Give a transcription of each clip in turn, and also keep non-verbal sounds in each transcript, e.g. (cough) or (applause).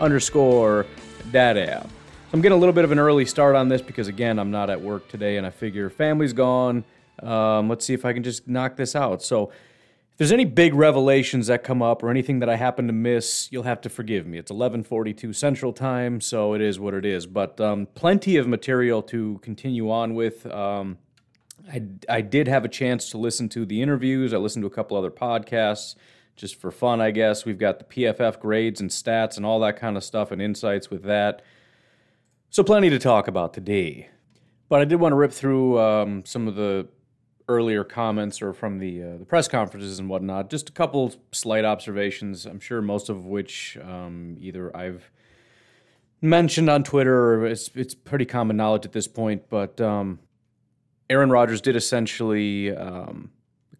underscore daddy. I'm getting a little bit of an early start on this because, again, I'm not at work today and I figure family's gone. Um, let's see if I can just knock this out. So, if there's any big revelations that come up or anything that I happen to miss, you'll have to forgive me. It's 11:42 Central Time, so it is what it is. But um, plenty of material to continue on with. Um, I, I did have a chance to listen to the interviews. I listened to a couple other podcasts just for fun, I guess. We've got the PFF grades and stats and all that kind of stuff and insights with that. So, plenty to talk about today. But I did want to rip through um, some of the earlier comments or from the uh, the press conferences and whatnot. Just a couple slight observations. I'm sure most of which um, either I've mentioned on Twitter or it's it's pretty common knowledge at this point. But um, Aaron Rodgers did essentially um,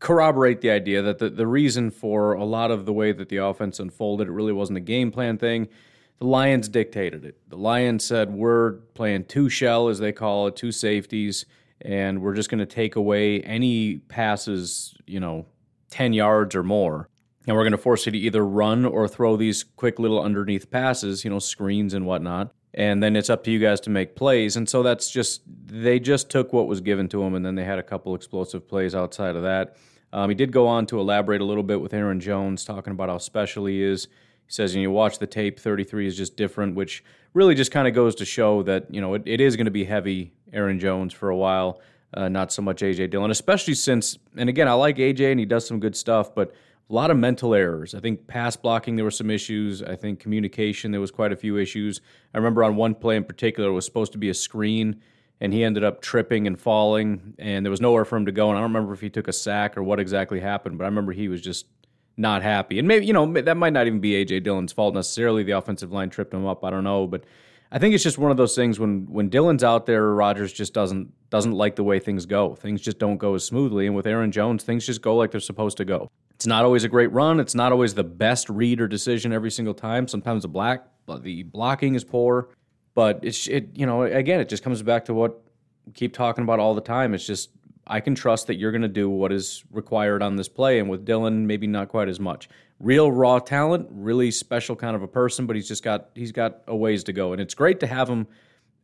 corroborate the idea that the the reason for a lot of the way that the offense unfolded, it really wasn't a game plan thing. The Lions dictated it. The Lions said we're playing two shell, as they call it, two safeties and we're just going to take away any passes, you know, 10 yards or more. And we're going to force you to either run or throw these quick little underneath passes, you know, screens and whatnot. And then it's up to you guys to make plays. And so that's just, they just took what was given to them, and then they had a couple explosive plays outside of that. Um, he did go on to elaborate a little bit with Aaron Jones, talking about how special he is. He says, and you watch the tape, 33 is just different, which really just kind of goes to show that, you know, it, it is going to be heavy Aaron Jones for a while, uh, not so much AJ Dillon, especially since, and again, I like AJ and he does some good stuff, but a lot of mental errors. I think pass blocking, there were some issues. I think communication, there was quite a few issues. I remember on one play in particular, it was supposed to be a screen, and he ended up tripping and falling, and there was nowhere for him to go. And I don't remember if he took a sack or what exactly happened, but I remember he was just not happy. And maybe, you know, that might not even be AJ Dillon's fault necessarily. The offensive line tripped him up. I don't know, but I think it's just one of those things when when Dillon's out there, Rodgers just doesn't doesn't like the way things go. Things just don't go as smoothly, and with Aaron Jones, things just go like they're supposed to go. It's not always a great run. It's not always the best read or decision every single time. Sometimes the black the blocking is poor, but it's it you know again it just comes back to what we keep talking about all the time. It's just I can trust that you're going to do what is required on this play, and with Dillon maybe not quite as much real raw talent, really special kind of a person, but he's just got he's got a ways to go. And it's great to have him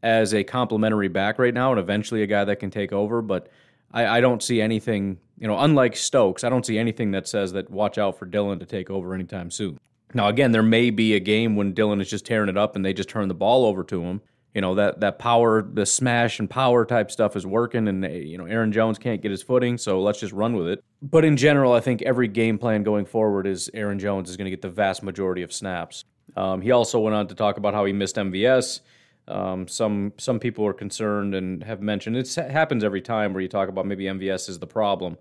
as a complimentary back right now and eventually a guy that can take over. But I, I don't see anything, you know, unlike Stokes, I don't see anything that says that watch out for Dillon to take over anytime soon. Now, again, there may be a game when Dillon is just tearing it up and they just turn the ball over to him you know that that power, the smash and power type stuff is working, and you know Aaron Jones can't get his footing, so let's just run with it. But in general, I think every game plan going forward is Aaron Jones is going to get the vast majority of snaps. Um, he also went on to talk about how he missed MVS. Um, some some people are concerned and have mentioned it happens every time where you talk about maybe MVS is the problem,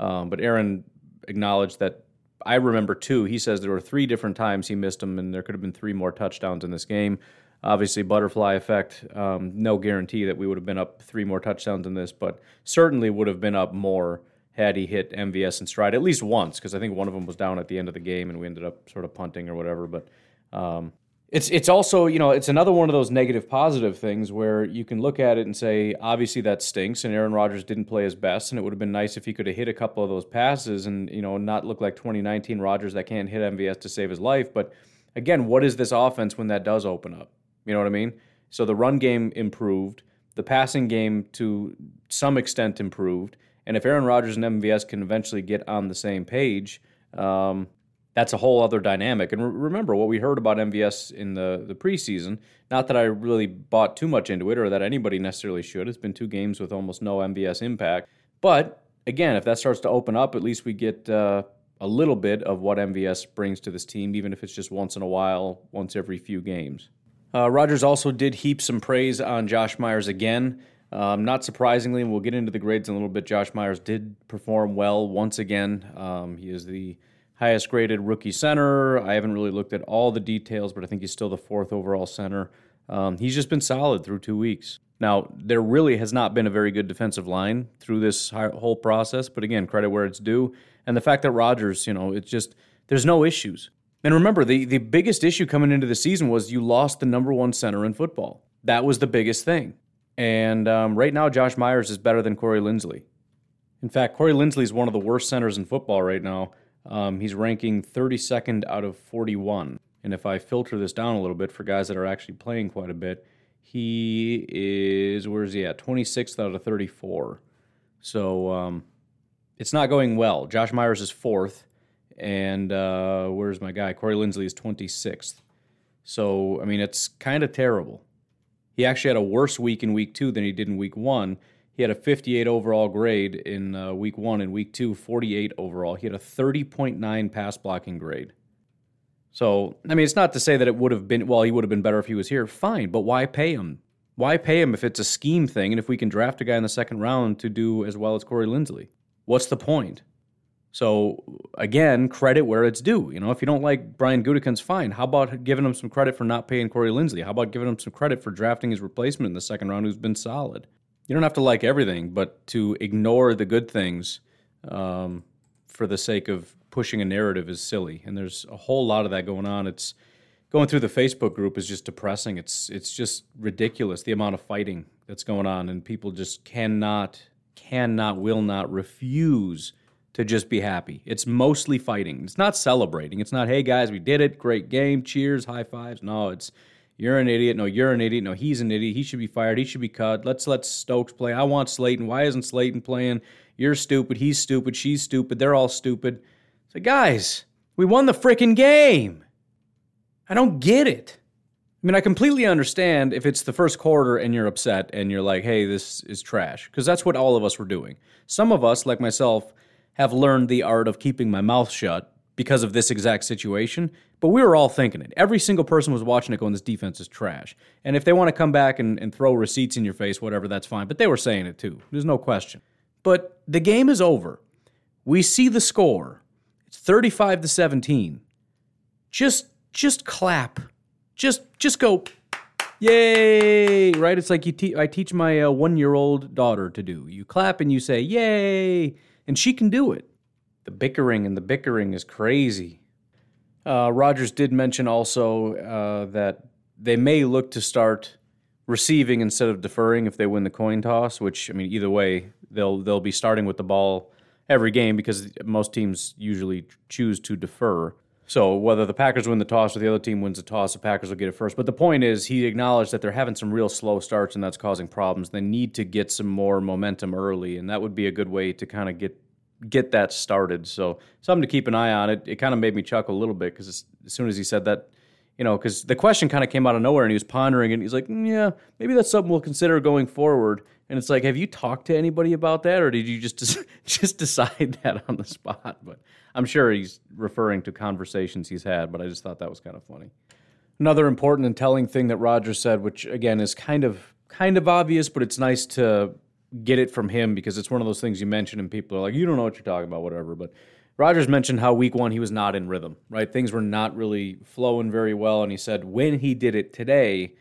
um, but Aaron acknowledged that I remember two. He says there were three different times he missed them, and there could have been three more touchdowns in this game. Obviously, butterfly effect. Um, no guarantee that we would have been up three more touchdowns in this, but certainly would have been up more had he hit MVS and stride at least once, because I think one of them was down at the end of the game and we ended up sort of punting or whatever. But um, it's it's also you know it's another one of those negative positive things where you can look at it and say obviously that stinks and Aaron Rodgers didn't play his best and it would have been nice if he could have hit a couple of those passes and you know not look like 2019 Rodgers that can't hit MVS to save his life. But again, what is this offense when that does open up? You know what I mean? So the run game improved, the passing game to some extent improved, and if Aaron Rodgers and MVS can eventually get on the same page, um, that's a whole other dynamic. And re- remember what we heard about MVS in the the preseason. Not that I really bought too much into it, or that anybody necessarily should. It's been two games with almost no MVS impact. But again, if that starts to open up, at least we get uh, a little bit of what MVS brings to this team, even if it's just once in a while, once every few games. Uh, Rodgers also did heap some praise on Josh Myers again. Um, not surprisingly, we'll get into the grades in a little bit. Josh Myers did perform well once again. Um, he is the highest graded rookie center. I haven't really looked at all the details, but I think he's still the fourth overall center. Um, he's just been solid through two weeks. Now, there really has not been a very good defensive line through this whole process, but again, credit where it's due. And the fact that Rodgers, you know, it's just, there's no issues. And remember, the, the biggest issue coming into the season was you lost the number one center in football. That was the biggest thing. And um, right now, Josh Myers is better than Corey Linsley. In fact, Corey Linsley is one of the worst centers in football right now. Um, he's ranking 32nd out of 41. And if I filter this down a little bit for guys that are actually playing quite a bit, he is, where is he at? 26th out of 34. So um, it's not going well. Josh Myers is fourth. And uh, where's my guy? Corey Linsley is 26th. So, I mean, it's kind of terrible. He actually had a worse week in week two than he did in week one. He had a 58 overall grade in uh, week one. In week two, 48 overall. He had a 30.9 pass blocking grade. So, I mean, it's not to say that it would have been, well, he would have been better if he was here. Fine, but why pay him? Why pay him if it's a scheme thing and if we can draft a guy in the second round to do as well as Corey Linsley? What's the point? So, again, credit where it's due. You know, if you don't like Brian Gutekunst, fine. How about giving him some credit for not paying Corey Linsley? How about giving him some credit for drafting his replacement in the second round who's been solid? You don't have to like everything, but to ignore the good things um, for the sake of pushing a narrative is silly. And there's a whole lot of that going on. It's going through the Facebook group is just depressing. It's it's just ridiculous the amount of fighting that's going on, and people just cannot, cannot, will not refuse to just be happy. It's mostly fighting. It's not celebrating. It's not, hey guys, we did it, great game, cheers, high fives. No, it's you're an idiot. No, you're an idiot. No, he's an idiot. He should be fired. He should be cut. Let's let Stokes play. I want Slaton. Why isn't Slaton playing? You're stupid. He's stupid. She's stupid. They're all stupid. So, guys, we won the freaking game. I don't get it. I mean, I completely understand if it's the first quarter and you're upset and you're like, hey, this is trash, because that's what all of us were doing. Some of us, like myself, have learned the art of keeping my mouth shut because of this exact situation, but we were all thinking it. Every single person was watching it going, this defense is trash. And if they want to come back and, and throw receipts in your face, whatever, that's fine. But they were saying it too. There's no question. But the game is over. We see the score. It's 35 to 17. Just just clap. Just just go yay, right? It's like you te- I teach my uh, 1-year-old daughter to do. You clap and you say yay, and she can do it. The bickering and the bickering is crazy. Uh, Rodgers did mention also uh, that they may look to start receiving instead of deferring if they win the coin toss. Which I mean, either way, they'll they'll be starting with the ball every game because most teams usually choose to defer. So whether the Packers win the toss or the other team wins the toss, the Packers will get it first. But the point is, he acknowledged that they're having some real slow starts and that's causing problems. They need to get some more momentum early, and that would be a good way to kind of get get that started. So something to keep an eye on. It it kind of made me chuckle a little bit because as soon as he said that, you know, because the question kind of came out of nowhere and he was pondering. And he's like, mm, yeah, maybe that's something we'll consider going forward. And it's like, have you talked to anybody about that, or did you just (laughs) just decide that on the spot? But I'm sure he's referring to conversations he's had. But I just thought that was kind of funny. Another important and telling thing that Roger said, which again is kind of kind of obvious, but it's nice to get it from him because it's one of those things you mention and people are like, you don't know what you're talking about, whatever. But Rodgers mentioned how week one he was not in rhythm, right? Things were not really flowing very well. And he said when he did it today,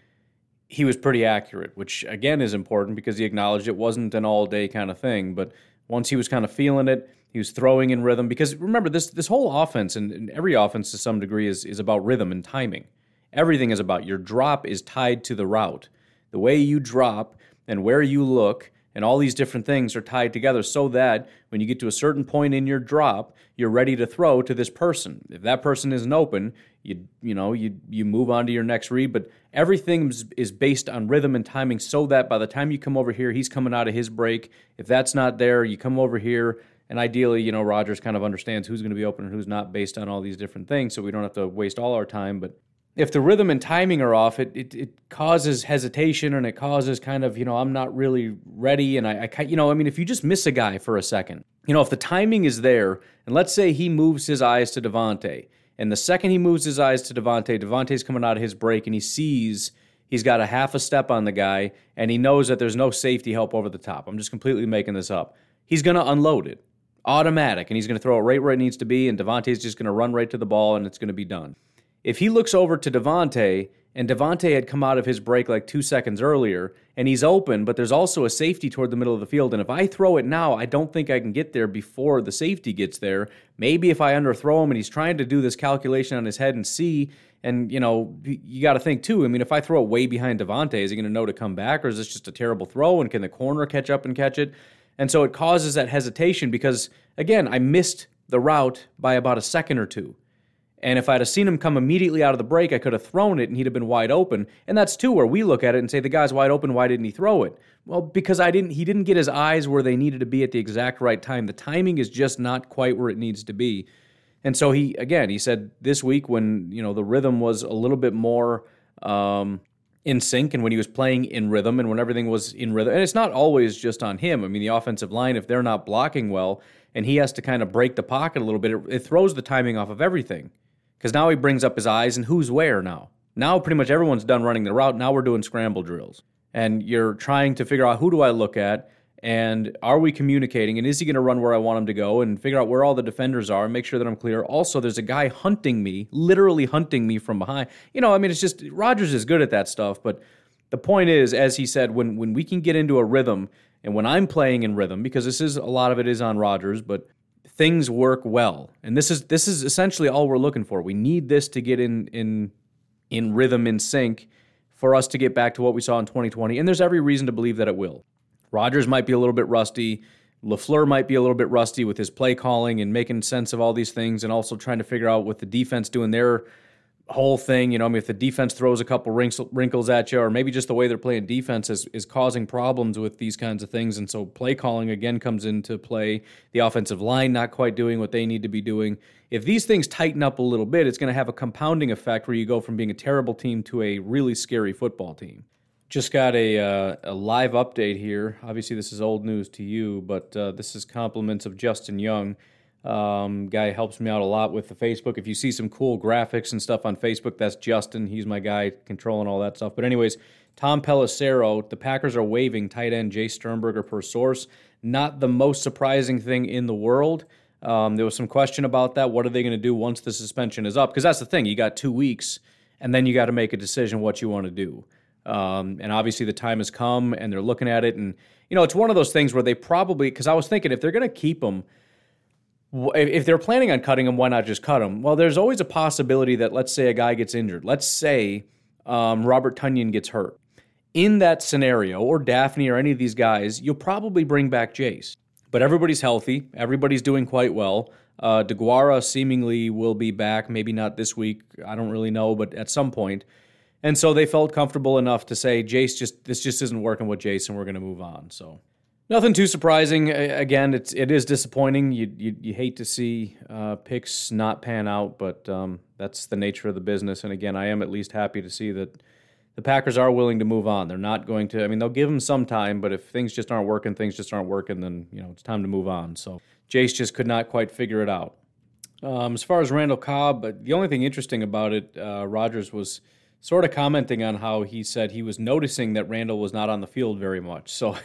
he was pretty accurate, which again is important because he acknowledged it wasn't an all day kind of thing. But once he was kind of feeling it, he was throwing in rhythm. Because remember, this this whole offense and, and every offense to some degree is is about rhythm and timing. Everything is about your drop is tied to the route. The way you drop and where you look and all these different things are tied together so that when you get to a certain point in your drop, you're ready to throw to this person. If that person isn't open, you you know you you move on to your next read. But everything is based on rhythm and timing, so that by the time you come over here, he's coming out of his break. If that's not there, you come over here. And ideally, you know, Rodgers kind of understands who's going to be open and who's not based on all these different things, so we don't have to waste all our time. But if the rhythm and timing are off, it, it, it causes hesitation and it causes kind of, you know, I'm not really ready. And I, I, you know, I mean, if you just miss a guy for a second, you know, if the timing is there, and let's say he moves his eyes to Davante, and the second he moves his eyes to Davante, Davante's coming out of his break and he sees he's got a half a step on the guy and he knows that there's no safety help over the top. I'm just completely making this up. He's going to unload it automatic, and he's going to throw it right where it needs to be, and Davante's just going to run right to the ball, and it's going to be done. If he looks over to Davante and Davante had come out of his break like two seconds earlier, and he's open, but there's also a safety toward the middle of the field. And if I throw it now, I don't think I can get there before the safety gets there. Maybe if I underthrow him and he's trying to do this calculation on his head and see, and you know, you got to think too. I mean, if I throw it way behind Davante, is he going to know to come back, or is this just a terrible throw? And can the corner catch up and catch it? And so it causes that hesitation because again, I missed the route by about a second or two. And if I'd have seen him come immediately out of the break, I could have thrown it and he'd have been wide open. And that's too where we look at it and say the guy's wide open, why didn't he throw it? Well, because I didn't he didn't get his eyes where they needed to be at the exact right time. The timing is just not quite where it needs to be. And so he again, he said this week when, you know, the rhythm was a little bit more um, in sync and when he was playing in rhythm and when everything was in rhythm. And it's not always just on him. I mean, the offensive line, if they're not blocking well and he has to kind of break the pocket a little bit, it, it throws the timing off of everything because now he brings up his eyes and who's where now. Now pretty much everyone's done running the route. Now we're doing scramble drills. And you're trying to figure out who do I look at and are we communicating and is he going to run where I want him to go and figure out where all the defenders are and make sure that I'm clear. Also, there's a guy hunting me, literally hunting me from behind. You know, I mean, it's just Rodgers is good at that stuff, but the point is, as he said, when when we can get into a rhythm and when I'm playing in rhythm, because this is a lot of it is on Rodgers, but things work well. And this is this is essentially all we're looking for. We need this to get in in in rhythm in sync for us to get back to what we saw in 2020. And there's every reason to believe that it will. Rodgers might be a little bit rusty. LaFleur might be a little bit rusty with his play calling and making sense of all these things and also trying to figure out what the defense doing their whole thing. You know, I mean, if the defense throws a couple wrinkles at you, or maybe just the way they're playing defense is, is causing problems with these kinds of things. And so play calling again comes into play. The offensive line not quite doing what they need to be doing. If these things tighten up a little bit, it's going to have a compounding effect where you go from being a terrible team to a really scary football team. Just got a, uh, a live update here. Obviously, this is old news to you, but uh, this is compliments of Justin Young. Um, guy helps me out a lot with the Facebook. If you see some cool graphics and stuff on Facebook, that's Justin. He's my guy controlling all that stuff. But anyways, Tom Pelissero, the Packers are waiving tight end Jay Sternberger per source. Not the most surprising thing in the world. Um, there was some question about that. What are they going to do once the suspension is up? Because that's the thing. You got two weeks, and then you got to make a decision what you want to do. Um, and obviously, the time has come, and they're looking at it. And you know, it's one of those things where they probably because I was thinking if they're going to keep them if they're planning on cutting him, why not just cut him? Well, there's always a possibility that, let's say, a guy gets injured. Let's say um, Robert Tonyan gets hurt. In that scenario, or Dafney or any of these guys, you'll probably bring back Jace. But everybody's healthy. Everybody's doing quite well. Uh, DeGuara seemingly will be back. Maybe not this week. I don't really know, but at some point. And so they felt comfortable enough to say, Jace, just this just isn't working with Jason. We're going to move on. So Nothing too surprising. Again, it's it is disappointing. You you, you hate to see uh, picks not pan out, but um, that's the nature of the business. And again, I am at least happy to see that the Packers are willing to move on. They're not going to. I mean, they'll give them some time, but if things just aren't working, things just aren't working, then you know it's time to move on. So Jace just could not quite figure it out. Um, as far as Randall Cobb, but the only thing interesting about it, uh, Rodgers was sort of commenting on how he said he was noticing that Randall was not on the field very much. So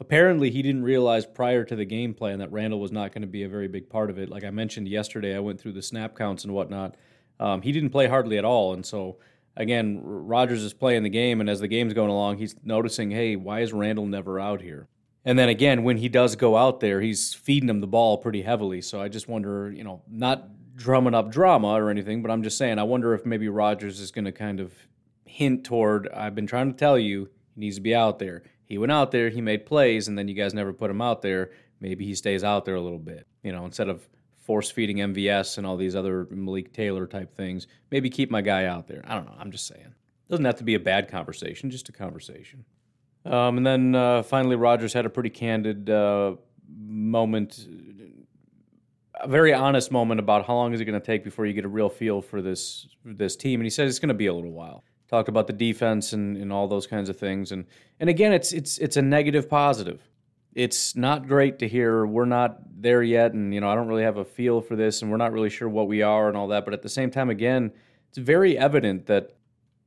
apparently he didn't realize prior to the game plan that Randall was not going to be a very big part of it. Like I mentioned yesterday, I went through the snap counts and whatnot. Um, he didn't play hardly at all, and so again, Rodgers is playing the game, and as the game's going along, he's noticing, hey, why is Randall never out here? And then again, when he does go out there, he's feeding him the ball pretty heavily. So I just wonder, you know, not drumming up drama or anything, but I'm just saying, I wonder if maybe Rodgers is going to kind of hint toward, I've been trying to tell you, he needs to be out there he went out there, he made plays, and then you guys never put him out there. Maybe he stays out there a little bit, you know, instead of force feeding MVS and all these other Malik Taylor type things. Maybe keep my guy out there. I don't know. I'm just saying. Doesn't have to be a bad conversation, just a conversation. Um, and then uh, finally, Rodgers had a pretty candid uh, moment, a very honest moment about how long is it going to take before you get a real feel for this this team. And he said it's going to be a little while talked about the defense and, and all those kinds of things. And and again, it's it's it's a negative positive. It's not great to hear we're not there yet, and you know I don't really have a feel for this, and we're not really sure what we are and all that. But at the same time, again, it's very evident that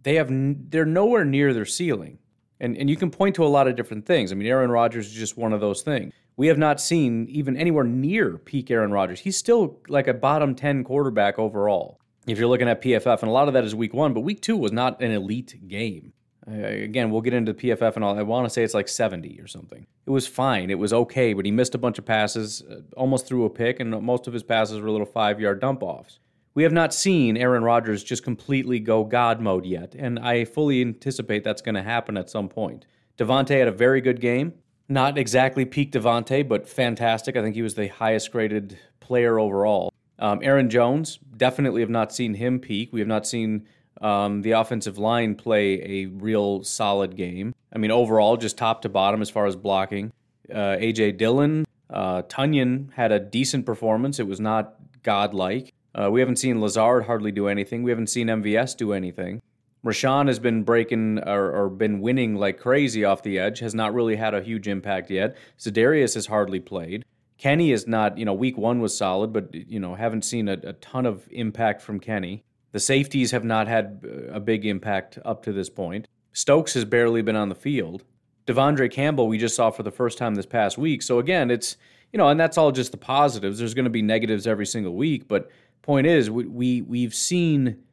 they have they're nowhere near their ceiling. And, and you can point to a lot of different things. I mean, Aaron Rodgers is just one of those things. We have not seen even anywhere near peak Aaron Rodgers. He's still like a bottom 10 quarterback overall. If you're looking at PFF, and a lot of that is week one, but week two was not an elite game. Again, we'll get into PFF and all. I want to say it's like 70 or something. It was fine. It was okay, but he missed a bunch of passes, uh, almost threw a pick, and most of his passes were little five yard dump offs. We have not seen Aaron Rodgers just completely go God mode yet, and I fully anticipate that's going to happen at some point. Davante had a very good game. Not exactly peak Davante, but fantastic. I think he was the highest graded player overall. Um, Aaron Jones, definitely have not seen him peak. We have not seen um, the offensive line play a real solid game. I mean, overall, just top to bottom as far as blocking. Uh, AJ Dillon, uh, Tonyan had a decent performance. It was not godlike. Uh, we haven't seen Lazard hardly do anything. We haven't seen MVS do anything. Rashan has been breaking or, or, been winning like crazy off the edge, has not really had a huge impact yet. Za'Darius has hardly played. Kenny is not, you know, week one was solid, but, you know, haven't seen a, a ton of impact from Kenny. The safeties have not had a big impact up to this point. Stokes has barely been on the field. De'Vondre Campbell, we just saw for the first time this past week. So, again, it's, you know, and that's all just the positives. There's going to be negatives every single week. But point is, we, we, we've seen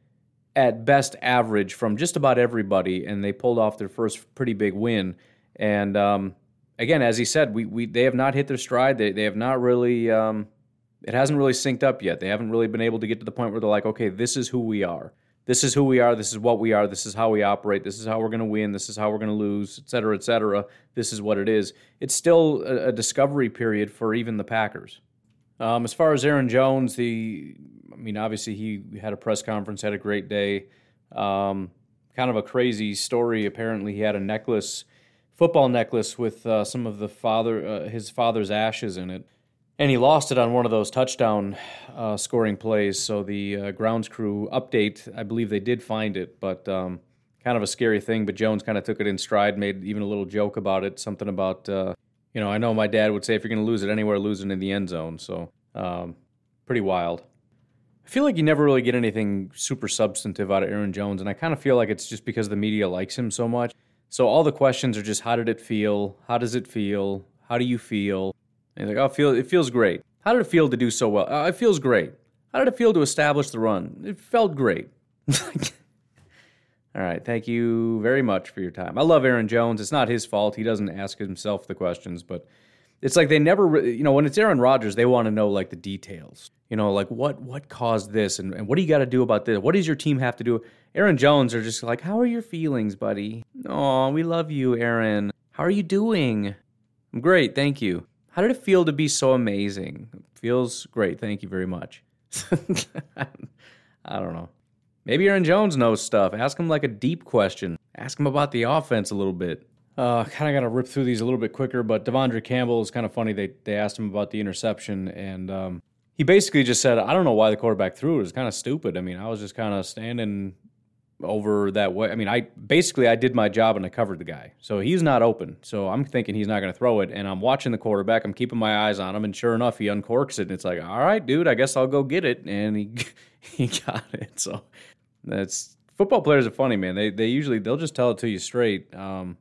at best average from just about everybody, and they pulled off their first pretty big win. And um, again, as he said, we, we they have not hit their stride. They they have not really. Um, it hasn't really synced up yet. They haven't really been able to get to the point where they're like, okay, this is who we are. This is who we are. This is what we are. This is how we operate. This is how we're going to win. This is how we're going to lose, et cetera, et cetera. This is what it is. It's still a, a discovery period for even the Packers. Um, as far as Aaron Jones, the I mean, obviously he had a press conference, had a great day. Um, kind of a crazy story. Apparently, he had a necklace, football necklace with uh, some of the father, uh, his father's ashes in it, and he lost it on one of those touchdown uh, scoring plays. So the uh, grounds crew update, I believe they did find it, but um, kind of a scary thing. But Jones kind of took it in stride, made even a little joke about it, something about uh, you know, I know my dad would say if you're going to lose it anywhere, lose it in the end zone. So, um, pretty wild. I feel like you never really get anything super substantive out of Aaron Jones, and I kind of feel like it's just because the media likes him so much. So all the questions are just how did it feel? How does it feel? How do you feel? And like, oh, feel it feels great. How did it feel to do so well? Uh, it feels great. How did it feel to establish the run? It felt great. (laughs) All right. Thank you very much for your time. I love Aaron Jones. It's not his fault. He doesn't ask himself the questions, but it's like they never, you know, when it's Aaron Rodgers, they want to know like the details. You know, like what what caused this and, and what do you got to do about this? What does your team have to do? Aaron Jones are just like, how are your feelings, buddy? Oh, we love you, Aaron. How are you doing? I'm great, thank you. How did it feel to be so amazing? It feels great, thank you very much. (laughs) I don't know. Maybe Aaron Jones knows stuff. Ask him like a deep question. Ask him about the offense a little bit. Uh, kind of got to rip through these a little bit quicker, but De'Vondre Campbell is kind of funny. They they asked him about the interception, and um, he basically just said, "I don't know why the quarterback threw it. It was kind of stupid. I mean, I was just kind of standing over that way. I mean, I basically I did my job and I covered the guy. So he's not open. So I'm thinking he's not going to throw it, and I'm watching the quarterback. I'm keeping my eyes on him, and sure enough, he uncorks it, and it's like, all right, dude, I guess I'll go get it, and he (laughs) he got it. So that's football players are funny, man. They they usually they'll just tell it to you straight. Um,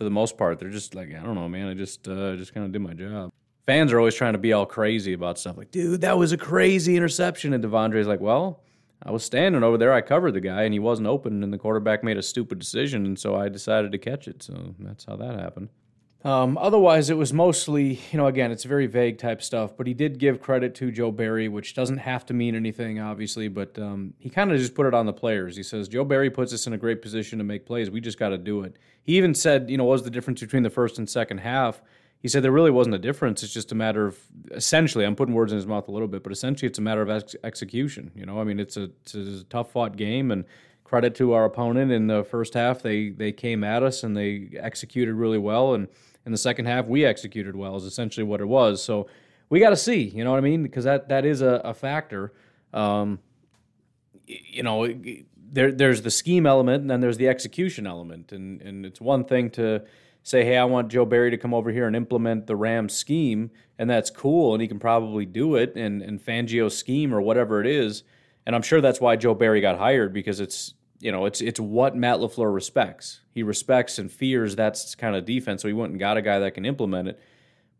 for the most part, they're just like, I don't know, man. I just uh, just kind of did my job. Fans are always trying to be all crazy about stuff like, dude, that was a crazy interception. And De'Vondre's like, well, I was standing over there. I covered the guy, and he wasn't open, and the quarterback made a stupid decision, and so I decided to catch it. So that's how that happened. Um, otherwise, it was mostly, you know, again, it's very vague type stuff, but he did give credit to Joe Barry, which doesn't have to mean anything, obviously, but um, he kind of just put it on the players. He says, Joe Barry puts us in a great position to make plays. We just got to do it. He even said, you know, what was the difference between the first and second half? He said there really wasn't a difference. It's just a matter of essentially, I'm putting words in his mouth a little bit, but essentially it's a matter of ex- execution. You know, I mean, it's a, it's a tough fought game, and credit to our opponent in the first half. They, they came at us and they executed really well. And, in the second half, we executed well, is essentially what it was. So we got to see, you know what I mean? Because that, that is a, a factor. Um, you know, there, there's the scheme element and then there's the execution element. And, and it's one thing to say, hey, I want Joe Barry to come over here and implement the Rams scheme, and that's cool, and he can probably do it, and, and Fangio's scheme or whatever it is. And I'm sure that's why Joe Barry got hired because it's you know, it's it's what Matt LaFleur respects. He respects and fears that kind of defense, so he went and got a guy that can implement it.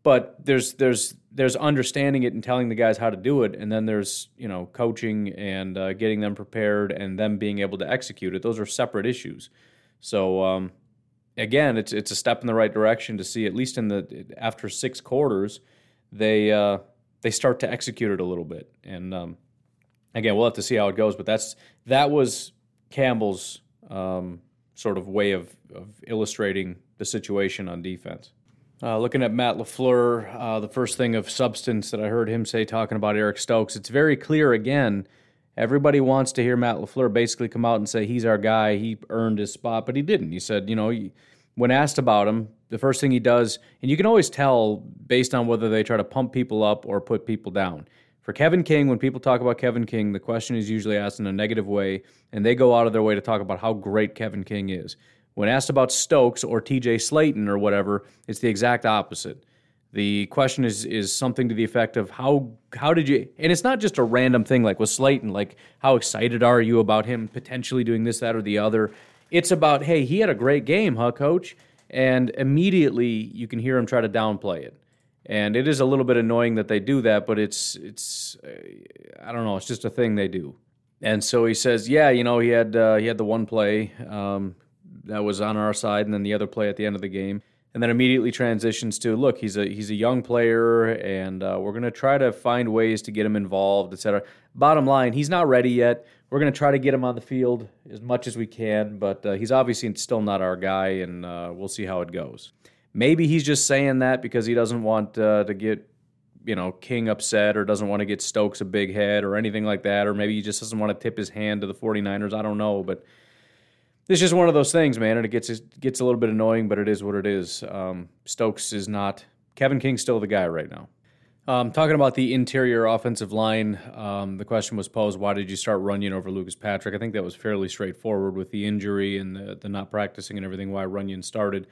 but there's there's there's understanding it and telling the guys how to do it, and then there's you know coaching and uh, getting them prepared and them being able to execute it. Those are separate issues. So um, again, it's it's a step in the right direction to see at least in the after six quarters they uh, they start to execute it a little bit. And um, again, we'll have to see how it goes. But that's that was Campbell's um, sort of way of, of illustrating the situation on defense. Uh, looking at Matt LaFleur, uh, the first thing of substance that I heard him say talking about Eric Stokes, it's very clear again. Everybody wants to hear Matt LaFleur basically come out and say he's our guy, he earned his spot, but he didn't. He said, you know, when asked about him, the first thing he does, and you can always tell based on whether they try to pump people up or put people down. For Kevin King, when people talk about Kevin King, the question is usually asked in a negative way, and they go out of their way to talk about how great Kevin King is. When asked about Stokes or TJ Slaton or whatever, it's the exact opposite. The question is is something to the effect of how how did you and it's not just a random thing like with Slaton like how excited are you about him potentially doing this, that, or the other. It's about, hey, he had a great game, huh, coach? And immediately you can hear him try to downplay it. And it is a little bit annoying that they do that, but it's it's uh, I don't know, it's just a thing they do. And so he says, yeah, you know, he had uh, he had the one play. Um, that was on our side, and then the other play at the end of the game, and then immediately transitions to look, he's a he's a young player, and uh, we're gonna try to find ways to get him involved, etc. Bottom line, he's not ready yet. We're gonna try to get him on the field as much as we can, but uh, he's obviously still not our guy, and uh, we'll see how it goes. Maybe he's just saying that because he doesn't want uh, to get you know King upset or doesn't want to get Stokes a big head or anything like that, or maybe he just doesn't want to tip his hand to the 49ers. I don't know, but it's just one of those things, man, and it gets gets a little bit annoying, but it is what it is. Um, Stokes is not Kevin King's still the guy right now. Um, talking about the interior offensive line, um, the question was posed: Why did you start Runyan over Lucas Patrick? I think that was fairly straightforward with the injury and the, the not practicing and everything. Why Runyan started,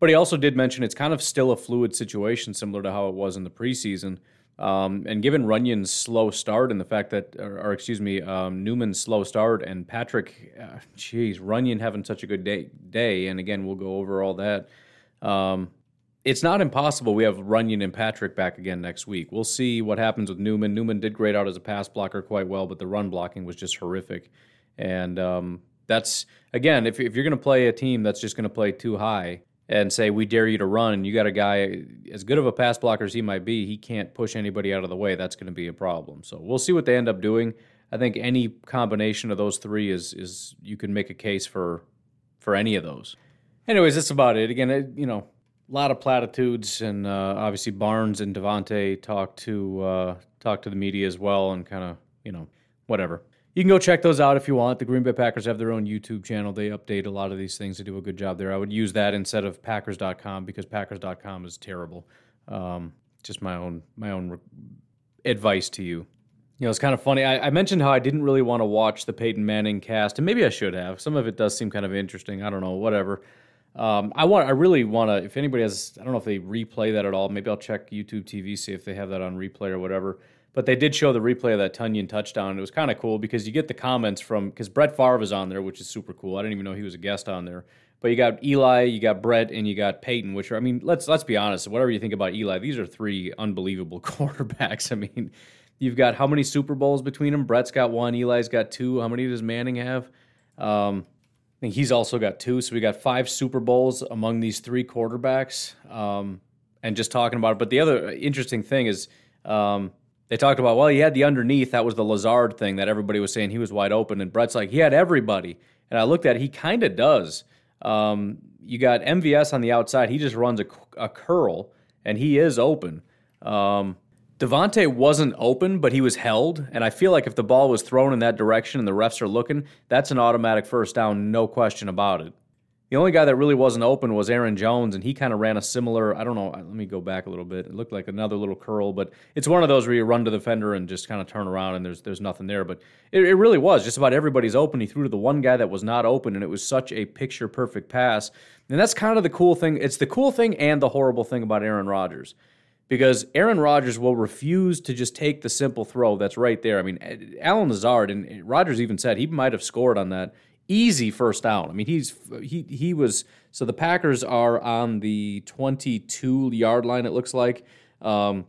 but he also did mention it's kind of still a fluid situation, similar to how it was in the preseason. Um, and given Runyan's slow start and the fact that, or, or excuse me, um, Newman's slow start and Patrick, uh, geez, Runyan having such a good day, day, and again, we'll go over all that. Um, it's not impossible we have Runyan and Patrick back again next week. We'll see what happens with Newman. Newman did great out as a pass blocker quite well, but the run blocking was just horrific. And um, that's, again, if, if you're going to play a team that's just going to play too high, and say we dare you to run and you got a guy as good of a pass blocker as he might be he can't push anybody out of the way that's going to be a problem. So we'll see what they end up doing. I think any combination of those three is is you can make a case for for any of those. Anyways that's about it. Again it, you know a lot of platitudes and uh, obviously barnes and davante talk to uh, talk to the media as well and kind of you know whatever you can go check those out if you want. The Green Bay Packers have their own YouTube channel. They update a lot of these things. They do a good job there. I would use that instead of Packers.com because Packers.com is terrible. Um, just my own my own re- advice to you. You know, it's kind of funny. I, I, mentioned how I didn't really want to watch the Peyton Manning cast, and maybe I should have. Some of it does seem kind of interesting. I don't know, whatever. Um, I want. I really want to. If anybody has, I don't know if they replay that at all. Maybe I'll check YouTube TV see if they have that on replay or whatever. But they did show the replay of that Tonyan touchdown. It was kind of cool because you get the comments from because Brett Favre was on there, which is super cool. I didn't even know he was a guest on there. But you got Eli, you got Brett, and you got Peyton, which are I mean, let's let's be honest. Whatever you think about Eli, these are three unbelievable (laughs) quarterbacks. I mean, you've got how many Super Bowls between them? Brett's got one, Eli's got two. How many does Manning have? Um, I think he's also got two. So we got five Super Bowls among these three quarterbacks. Um, and just talking about it. But the other interesting thing is. Um, they talked about, well, he had the underneath. That was the Lazard thing that everybody was saying he was wide open. And Brett's like, he had everybody. And I looked at it, he kind of does. Um, you got MVS on the outside. He just runs a, a curl, and he is open. Um, Davante wasn't open, but he was held. And I feel like if the ball was thrown in that direction and the refs are looking, that's an automatic first down, no question about it. The only guy that really wasn't open was Aaron Jones, and he kind of ran a similar. I don't know. Let me go back a little bit. It looked like another little curl, but it's one of those where you run to the fender and just kind of turn around, and there's there's nothing there. But it, it really was just about everybody's open. He threw to the one guy that was not open, and it was such a picture perfect pass. And that's kind of the cool thing. It's the cool thing and the horrible thing about Aaron Rodgers because Aaron Rodgers will refuse to just take the simple throw that's right there. I mean, Allen Lazard and Rodgers even said he might have scored on that easy first down. I mean, he's he he was so the Packers are on the 22 yard line. It looks like um,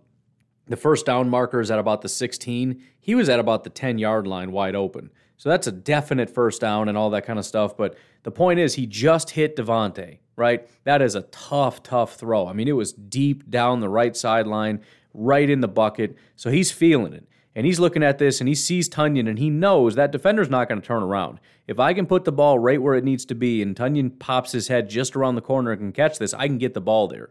the first down marker is at about the 16. He was at about the 10 yard line, wide open. So that's a definite first down and all that kind of stuff. But the point is, he just hit Davante. Right, that is a tough, tough throw. I mean, it was deep down the right sideline, right in the bucket. So he's feeling it and he's looking at this and he sees Tonyan and he knows that defender's not going to turn around. If I can put the ball right where it needs to be and Tonyan pops his head just around the corner and can catch this, I can get the ball there.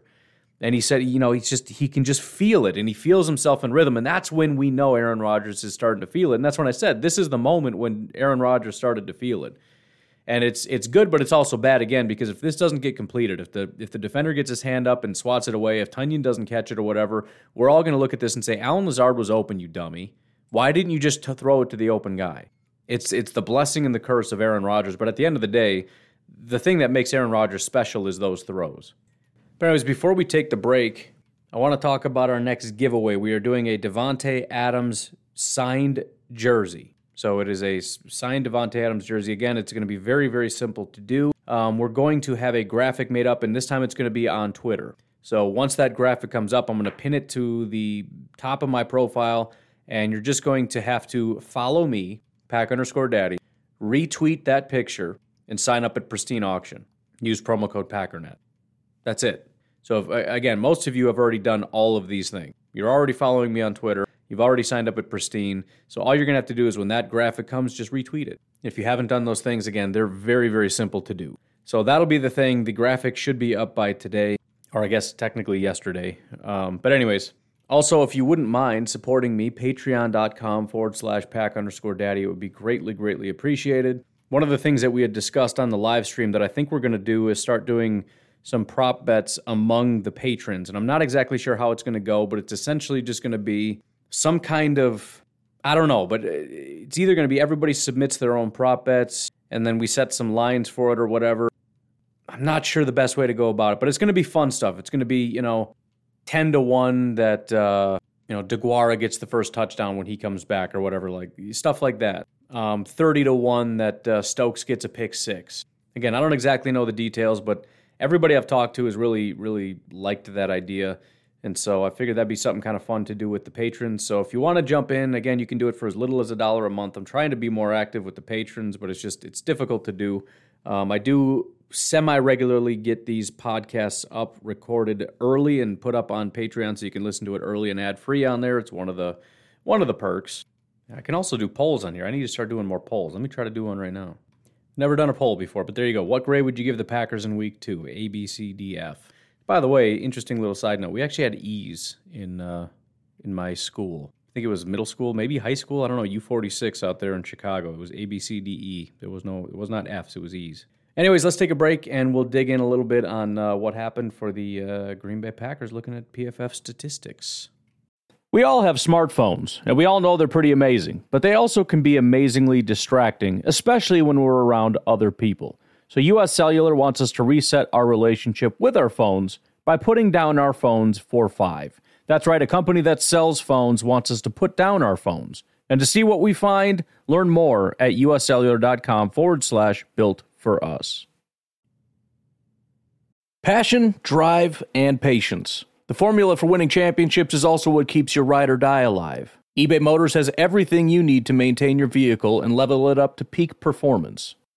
And he said, you know, he's just he can just feel it and he feels himself in rhythm. And that's when we know Aaron Rodgers is starting to feel it. And that's when I said this is the moment when Aaron Rodgers started to feel it and it's it's good, but it's also bad again because if this doesn't get completed, if the if the defender gets his hand up and swats it away, if Tonyan doesn't catch it or whatever, we're all going to look at this and say, Allen Lazard was open, you dummy. Why didn't you just throw it to the open guy? It's it's the blessing and the curse of Aaron Rodgers. But at the end of the day, the thing that makes Aaron Rodgers special is those throws. But anyways, before we take the break, I want to talk about our next giveaway. We are doing a Davante Adams signed jersey. So it is a signed Davante Adams jersey. Again, it's going to be very, very simple to do. Um, we're going to have a graphic made up, and this time it's going to be on Twitter. So once that graphic comes up, I'm going to pin it to the top of my profile, and you're just going to have to follow me, pack underscore daddy, retweet that picture, and sign up at Pristine Auction. Use promo code PACKERNET. That's it. So if, again, most of you have already done all of these things. You're already following me on Twitter. You've already signed up at Pristine. So all you're going to have to do is when that graphic comes, just retweet it. If you haven't done those things, again, they're very, very simple to do. So that'll be the thing. The graphic should be up by today, or I guess technically yesterday. Um, but, anyways, also, if you wouldn't mind supporting me, patreon.com forward slash pack underscore daddy, it would be greatly, greatly appreciated. One of the things that we had discussed on the live stream that I think we're going to do is start doing some prop bets among the patrons. And I'm not exactly sure how it's going to go, but it's essentially just going to be some kind of I don't know, but it's either going to be everybody submits their own prop bets and then we set some lines for it or whatever. I'm not sure the best way to go about it, but it's going to be fun stuff. It's going to be, you know, 10 to 1 that uh, you know, DeGuara gets the first touchdown when he comes back or whatever like stuff like that. Um, 30 to 1 that uh, Stokes gets a pick 6. Again, I don't exactly know the details, but everybody I've talked to has really really liked that idea. And so I figured that'd be something kind of fun to do with the patrons. So if you want to jump in, again, you can do it for as little as a dollar a month. I'm trying to be more active with the patrons, but it's just it's difficult to do. Um, I do semi regularly get these podcasts up, recorded early, and put up on Patreon, so you can listen to it early and ad free on there. It's one of the one of the perks. I can also do polls on here. I need to start doing more polls. Let me try to do one right now. Never done a poll before, but there you go. What grade would you give the Packers in week two? A, B, C, D, F. By the way, interesting little side note: we actually had E's in uh, in my school. I think it was middle school, maybe high school. I don't know. U forty six out there in Chicago. It was A B C D E. There was no. It was not F's. It was E's. Anyways, let's take a break and we'll dig in a little bit on uh, what happened for the uh, Green Bay Packers. Looking at PFF statistics. We all have smartphones, and we all know they're pretty amazing, but they also can be amazingly distracting, especially when we're around other people. So, US Cellular wants us to reset our relationship with our phones by putting down our phones for five. That's right, a company that sells phones wants us to put down our phones. And to see what we find, learn more at uscellular.com forward slash built for us. Passion, drive, and patience. The formula for winning championships is also what keeps your ride or die alive. eBay Motors has everything you need to maintain your vehicle and level it up to peak performance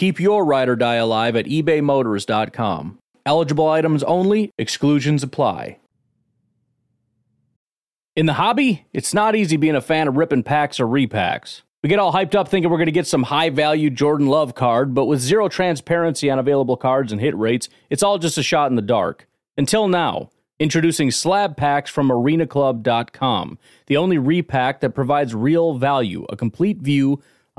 Keep your ride or die alive at ebaymotors.com. Eligible items only, exclusions apply. In the hobby, it's not easy being a fan of ripping packs or repacks. We get all hyped up thinking we're going to get some high value Jordan Love card, but with zero transparency on available cards and hit rates, it's all just a shot in the dark. Until now, introducing slab packs from arenaclub.com, the only repack that provides real value, a complete view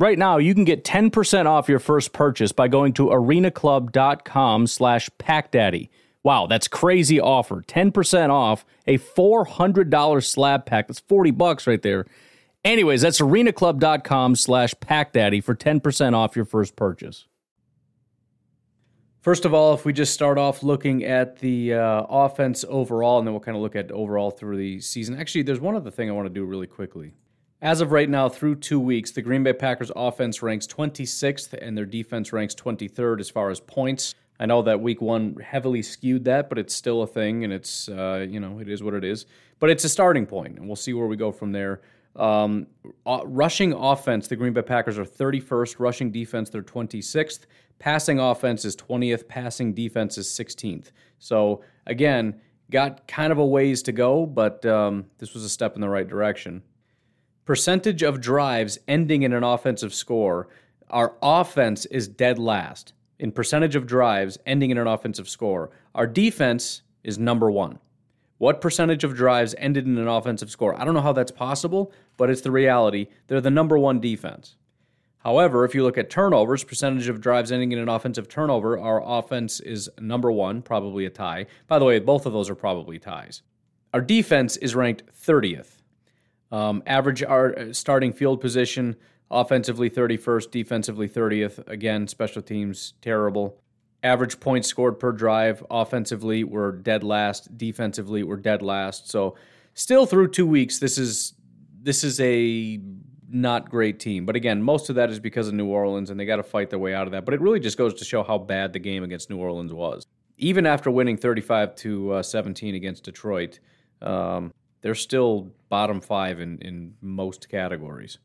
Right now, you can get 10% off your first purchase by going to arenaclub.com slash packdaddy. Wow, that's crazy offer. 10% off a $400 slab pack. That's 40 bucks right there. Anyways, that's arenaclub.com slash packdaddy for 10% off your first purchase. First of all, if we just start off looking at the uh, offense overall, and then we'll kind of look at overall through the season. Actually, there's one other thing I want to do really quickly. As of right now, through two weeks, the Green Bay Packers offense ranks 26th and their defense ranks 23rd as far as points. I know that week one heavily skewed that, but it's still a thing, and it's uh, you know it is what it is. But it's a starting point, and we'll see where we go from there. Um, uh, rushing offense, the Green Bay Packers are 31st. Rushing defense, they're 26th. Passing offense is 20th. Passing defense is 16th. So again, got kind of a ways to go, but um, this was a step in the right direction. Percentage of drives ending in an offensive score. Our offense is dead last in percentage of drives ending in an offensive score. Our defense is number one. What percentage of drives ended in an offensive score? I don't know how that's possible, but it's the reality. They're the number one defense. However, if you look at turnovers, percentage of drives ending in an offensive turnover, our offense is number one, probably a tie. By the way, both of those are probably ties. Our defense is ranked 30th. Um, average our uh, starting field position, offensively 31st, defensively 30th. Again, special teams terrible. Average points scored per drive. Offensively, we're dead last. Defensively, we're dead last. So, still through two weeks, this is this is a not great team. But again, most of that is because of New Orleans, and they got to fight their way out of that. But it really just goes to show how bad the game against New Orleans was. Even after winning 35 to uh, 17 against Detroit, um, they're still bottom five in, in most categories.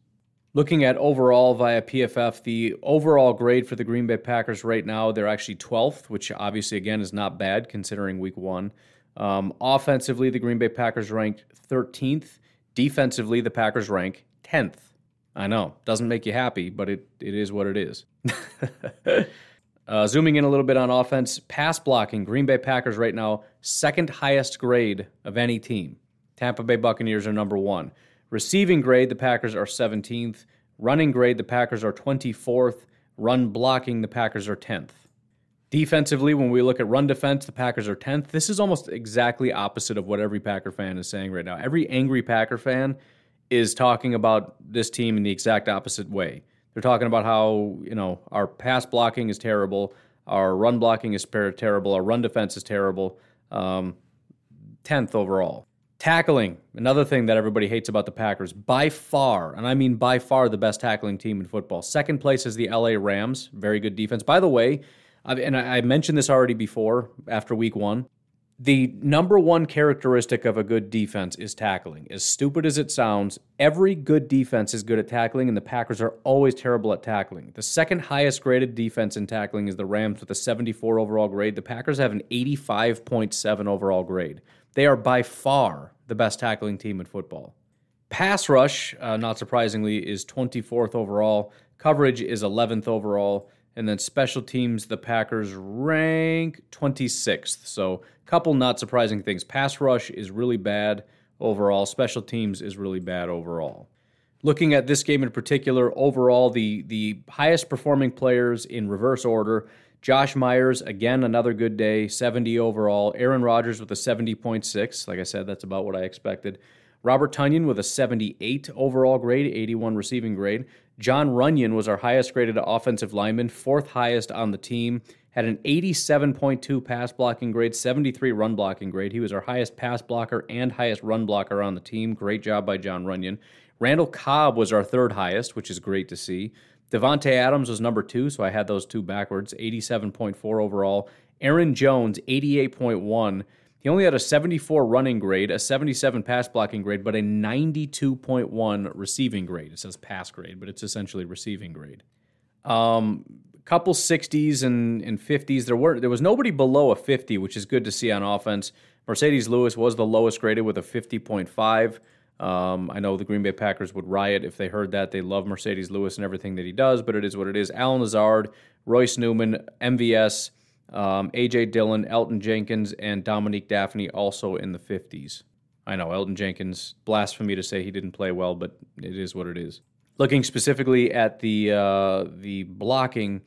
Looking at overall via PFF, the overall grade for the Green Bay Packers right now, they're actually 12th, which obviously, again, is not bad considering week one. Um, offensively, the Green Bay Packers ranked 13th. Defensively, the Packers rank 10th. I know, doesn't make you happy, but it, it is what it is. (laughs) uh, zooming in a little bit on offense, pass blocking, Green Bay Packers right now, second highest grade of any team. Tampa Bay Buccaneers are number one. Receiving grade, the Packers are 17th. Running grade, the Packers are 24th. Run blocking, the Packers are 10th. Defensively, when we look at run defense, the Packers are 10th. This is almost exactly opposite of what every Packer fan is saying right now. Every angry Packer fan is talking about this team in the exact opposite way. They're talking about how, you know, our pass blocking is terrible, our run blocking is terrible, our run defense is terrible. Um, 10th overall. Tackling, another thing that everybody hates about the Packers, by far, and I mean by far the best tackling team in football. Second place is the LA Rams, very good defense. By the way, and I mentioned this already before after week one, the number one characteristic of a good defense is tackling. As stupid as it sounds, every good defense is good at tackling, and the Packers are always terrible at tackling. The second highest graded defense in tackling is the Rams with a 74 overall grade. The Packers have an 85.7 overall grade. They are by far the best tackling team in football. Pass rush, uh, not surprisingly, is 24th overall. Coverage is 11th overall. And then special teams, the Packers rank 26th. So, a couple not surprising things. Pass rush is really bad overall. Special teams is really bad overall. Looking at this game in particular, overall, the, the highest performing players in reverse order Josh Myers, again, another good day, 70 overall. Aaron Rodgers with a 70.6. Like I said, that's about what I expected. Robert Tonyan with a 78 overall grade, 81 receiving grade. John Runyan was our highest graded offensive lineman, fourth highest on the team. Had an 87.2 pass blocking grade, 73 run blocking grade. He was our highest pass blocker and highest run blocker on the team. Great job by John Runyan. Randall Cobb was our third highest, which is great to see. Davante Adams was number two, so I had those two backwards. 87.4 overall. Aaron Jones, 88.1. He only had a 74 running grade, a 77 pass blocking grade, but a 92.1 receiving grade. It says pass grade, but it's essentially receiving grade. Um, couple 60s and, and 50s. There were there was nobody below a 50, which is good to see on offense. Marcedes Lewis was the lowest graded with a 50.5. Um, I know the Green Bay Packers would riot if they heard that. They love Marcedes Lewis and everything that he does, but it is what it is. Allen Lazard, Royce Newman, MVS, um, AJ Dillon, Elgton Jenkins, and Dominique Dafney also in the 50s. I know Elgton Jenkins, blasphemy to say he didn't play well, but it is what it is. Looking specifically at the uh, the blocking,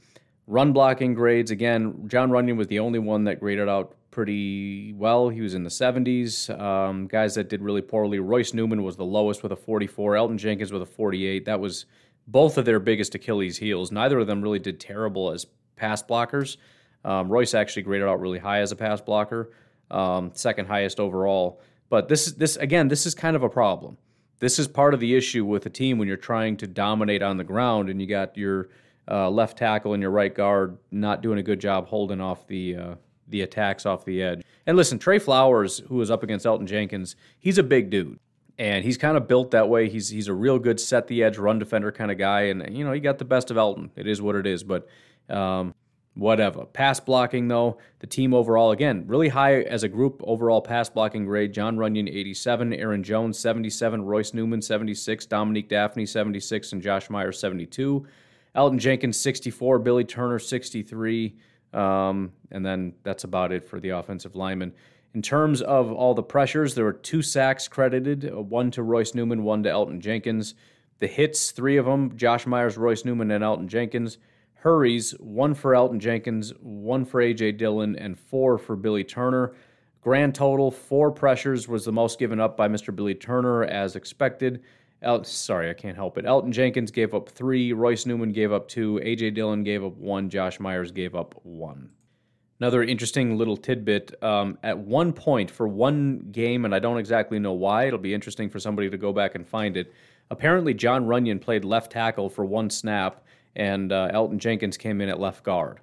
run blocking grades, again, John Runyan was the only one that graded out pretty well. He was in the 70s. Um, guys that did really poorly. Royce Newman was the lowest with a 44. Elgton Jenkins with a 48. That was both of their biggest Achilles heels. Neither of them really did terrible as pass blockers. Um, Royce actually graded out really high as a pass blocker, um, second highest overall. But this is this again. This is kind of a problem. This is part of the issue with a team when you're trying to dominate on the ground and you got your uh, left tackle and your right guard not doing a good job holding off the uh, the attacks off the edge. And listen, Trey Flowers, who was up against Elgton Jenkins, he's a big dude. And he's kind of built that way. He's he's a real good set the edge run defender kind of guy. And you know, he got the best of Elgton. It is what it is. But um, whatever. Pass blocking, though, the team overall, again, really high as a group overall pass blocking grade. John Runyan, 87, Aaron Jones, 77, Royce Newman, 76, Dominique Dafney, 76, and Josh Myers, 72. Elgton Jenkins, 64, Billy Turner, 63. Um, and then that's about it for the offensive lineman. In terms of all the pressures, there were two sacks credited uh, one to Royce Newman, one to Elgton Jenkins. The hits, three of them Josh Myers, Royce Newman, and Elgton Jenkins. Hurries, one for Elgton Jenkins, one for A.J. Dillon, and four for Billy Turner. Grand total, four pressures was the most given up by Mr. Billy Turner as expected. El- sorry, I can't help it. Elgton Jenkins gave up three. Royce Newman gave up two. A.J. Dillon gave up one. Josh Myers gave up one. Another interesting little tidbit. Um, at one point for one game, and I don't exactly know why, it'll be interesting for somebody to go back and find it. Apparently, John Runyan played left tackle for one snap, and uh, Elgton Jenkins came in at left guard.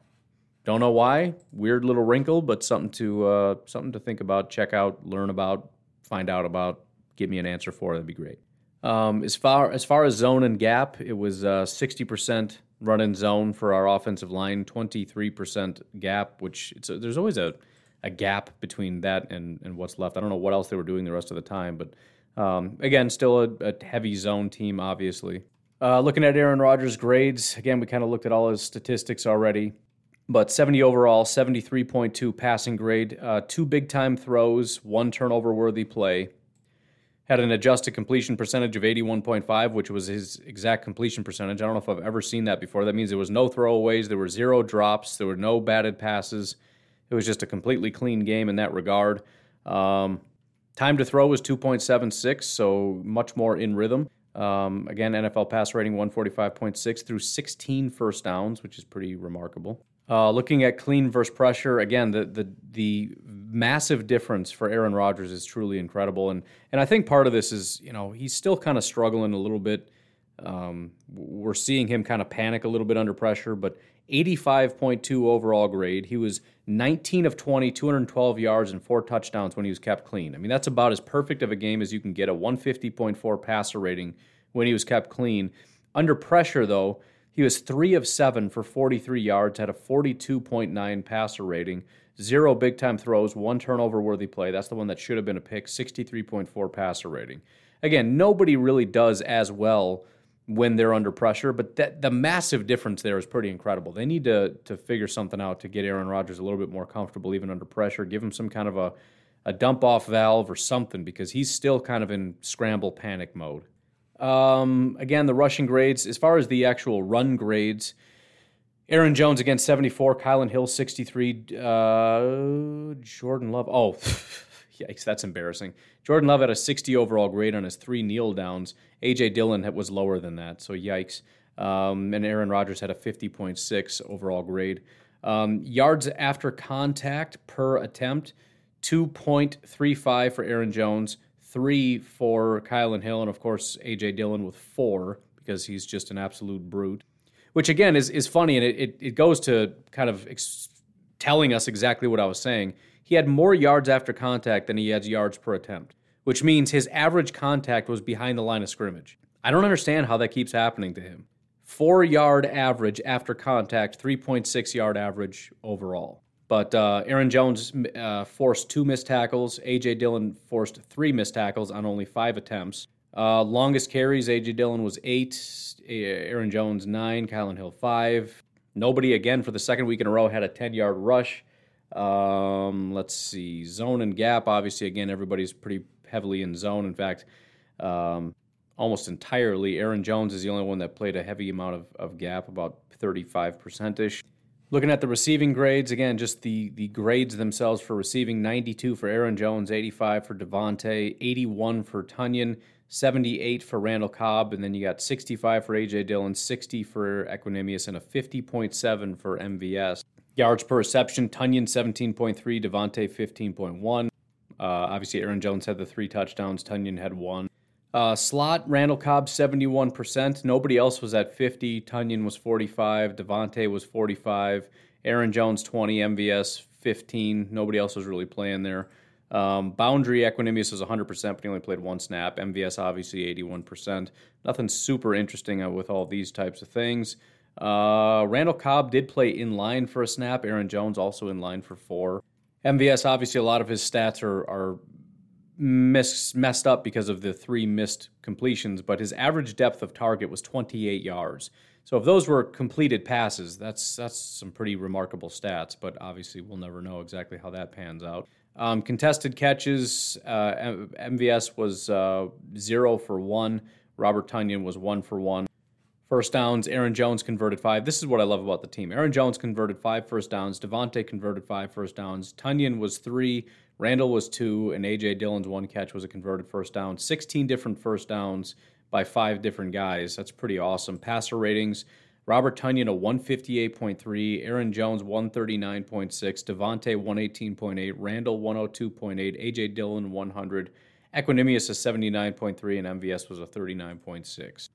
Don't know why. Weird little wrinkle, but something to uh, something to think about, check out, learn about, find out about. Give me an answer for. That'd be great. Um, as far as far as zone and gap, it was uh, sixty uh, percent run in zone for our offensive line, twenty three percent gap. Which a, there's always a, a gap between that and, and what's left. I don't know what else they were doing the rest of the time, but um, again, still a, a, heavy zone team, obviously. Uh, looking at Aaron Rodgers' grades, again, we kind of looked at all his statistics already. But 70 overall, 73.2 passing grade, uh, two big time throws, one turnover worthy play, had an adjusted completion percentage of 81.5, which was his exact completion percentage. I don't know if I've ever seen that before. That means there was no throwaways, there were zero drops, there were no batted passes. It was just a completely clean game in that regard. Um, time to throw was 2.76, so much more in rhythm. Um, again, NFL pass rating 145.6 through 16 first downs, which is pretty remarkable. Uh, looking at clean versus pressure, again, the the the massive difference for Aaron Rodgers is truly incredible, and and I think part of this is you know he's still kind of struggling a little bit. Um, we're seeing him kind of panic a little bit under pressure, but 85.2 overall grade. He was 19 of 20, 212 yards and four touchdowns when he was kept clean. I mean, that's about as perfect of a game as you can get. A 150.4 passer rating when he was kept clean. Under pressure, though he was three of seven for 43 yards, had a 42.9 passer rating, zero big time throws, one turnover worthy play. That's the one that should have been a pick, 63.4 passer rating. Again, nobody really does as well when they're under pressure, but that, the massive difference there is pretty incredible. They need to, to figure something out to get Aaron Rodgers a little bit more comfortable, even under pressure, give him some kind of a, a dump off valve or something, because he's still kind of in scramble panic mode. Um, again, the rushing grades, as far as the actual run grades, Aaron Jones against 74, Kylin Hill 63, uh, Jordan Love. Oh, (laughs) yikes, that's embarrassing. Jordan Love had a 60 overall grade on his three kneel downs. A.J. Dillon was lower than that, so yikes. Um, and Aaron Rodgers had a 50.6 overall grade. Um, yards after contact per attempt, 2.35 for Aaron Jones, three for Kylin Hill, and of course AJ Dillon with four because he's just an absolute brute. Which again is is funny, and it it, it goes to kind of ex- telling us exactly what I was saying. He had more yards after contact than he had yards per attempt, which means his average contact was behind the line of scrimmage. I don't understand how that keeps happening to him. four yard average after contact, 3.6 yard average overall. But uh, Aaron Jones uh, forced two missed tackles. A.J. Dillon forced three missed tackles on only five attempts. Uh, longest carries, A.J. Dillon was eight. Aaron Jones, nine. Kylin Hill, five. Nobody, again, for the second week in a row, had a 10 yard rush. Um, let's see. Zone and gap, obviously, again, everybody's pretty heavily in zone. In fact, um, almost entirely, Aaron Jones is the only one that played a heavy amount of, of gap, about 35% ish. Looking at the receiving grades, again, just the, the grades themselves for receiving 92 for Aaron Jones, 85 for Davante, 81 for Tonyan, 78 for Randall Cobb, and then you got 65 for AJ Dillon, 60 for Equanimeous, and a 50.7 for MVS. Yards per reception, Tonyan 17.3, Davante 15.1. Uh, obviously, Aaron Jones had the three touchdowns, Tonyan had one. Uh, slot, Randall Cobb, 71%. Nobody else was at 50. Tonyan was 45. Davante was 45. Aaron Jones, 20. MVS, 15. Nobody else was really playing there. Um, boundary, Equanimeous was 100%, but he only played one snap. MVS, obviously, 81%. Nothing super interesting uh, with all these types of things. Uh, Randall Cobb did play in line for a snap. Aaron Jones also in line for four. MVS, obviously, a lot of his stats are, are miss, messed up because of the three missed completions, but his average depth of target was 28 yards. So if those were completed passes, that's that's some pretty remarkable stats. But obviously, we'll never know exactly how that pans out. Um, contested catches, uh, MVS was uh, zero for one. Robert Tonyan was one for one. First downs, Aaron Jones converted five. This is what I love about the team. Aaron Jones converted five first downs. Davante converted five first downs. Tonyan was three. Randall was two, and A.J. Dillon's one catch was a converted first down. 16 different first downs by five different guys. That's pretty awesome. Passer ratings Robert Tonyan, a 158.3, Aaron Jones, 139.6, Davante, 118.8, Randall, 102.8, A.J. Dillon, 100, Equanimeous, a 79.3, and MVS was a 39.6. It's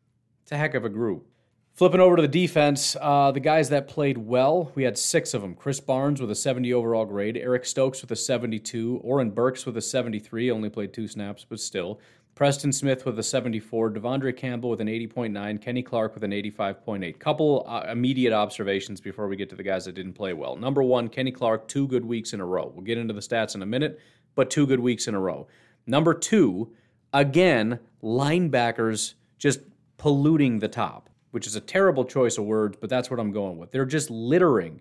a heck of a group. Flipping over to the defense, uh, the guys that played well, we had six of them. Krys Barnes with a 70 overall grade, Eric Stokes with a 72, Oren Burks with a 73, only played two snaps, but still. Preston Smith with a 74, De'Vondre Campbell with an 80.9, Kenny Clark with an 85.8. Couple uh, immediate observations before we get to the guys that didn't play well. Number one, Kenny Clark, two good weeks in a row. We'll get into the stats in a minute, but two good weeks in a row. Number two, again, linebackers just polluting the top which is a terrible choice of words, but that's what I'm going with. They're just littering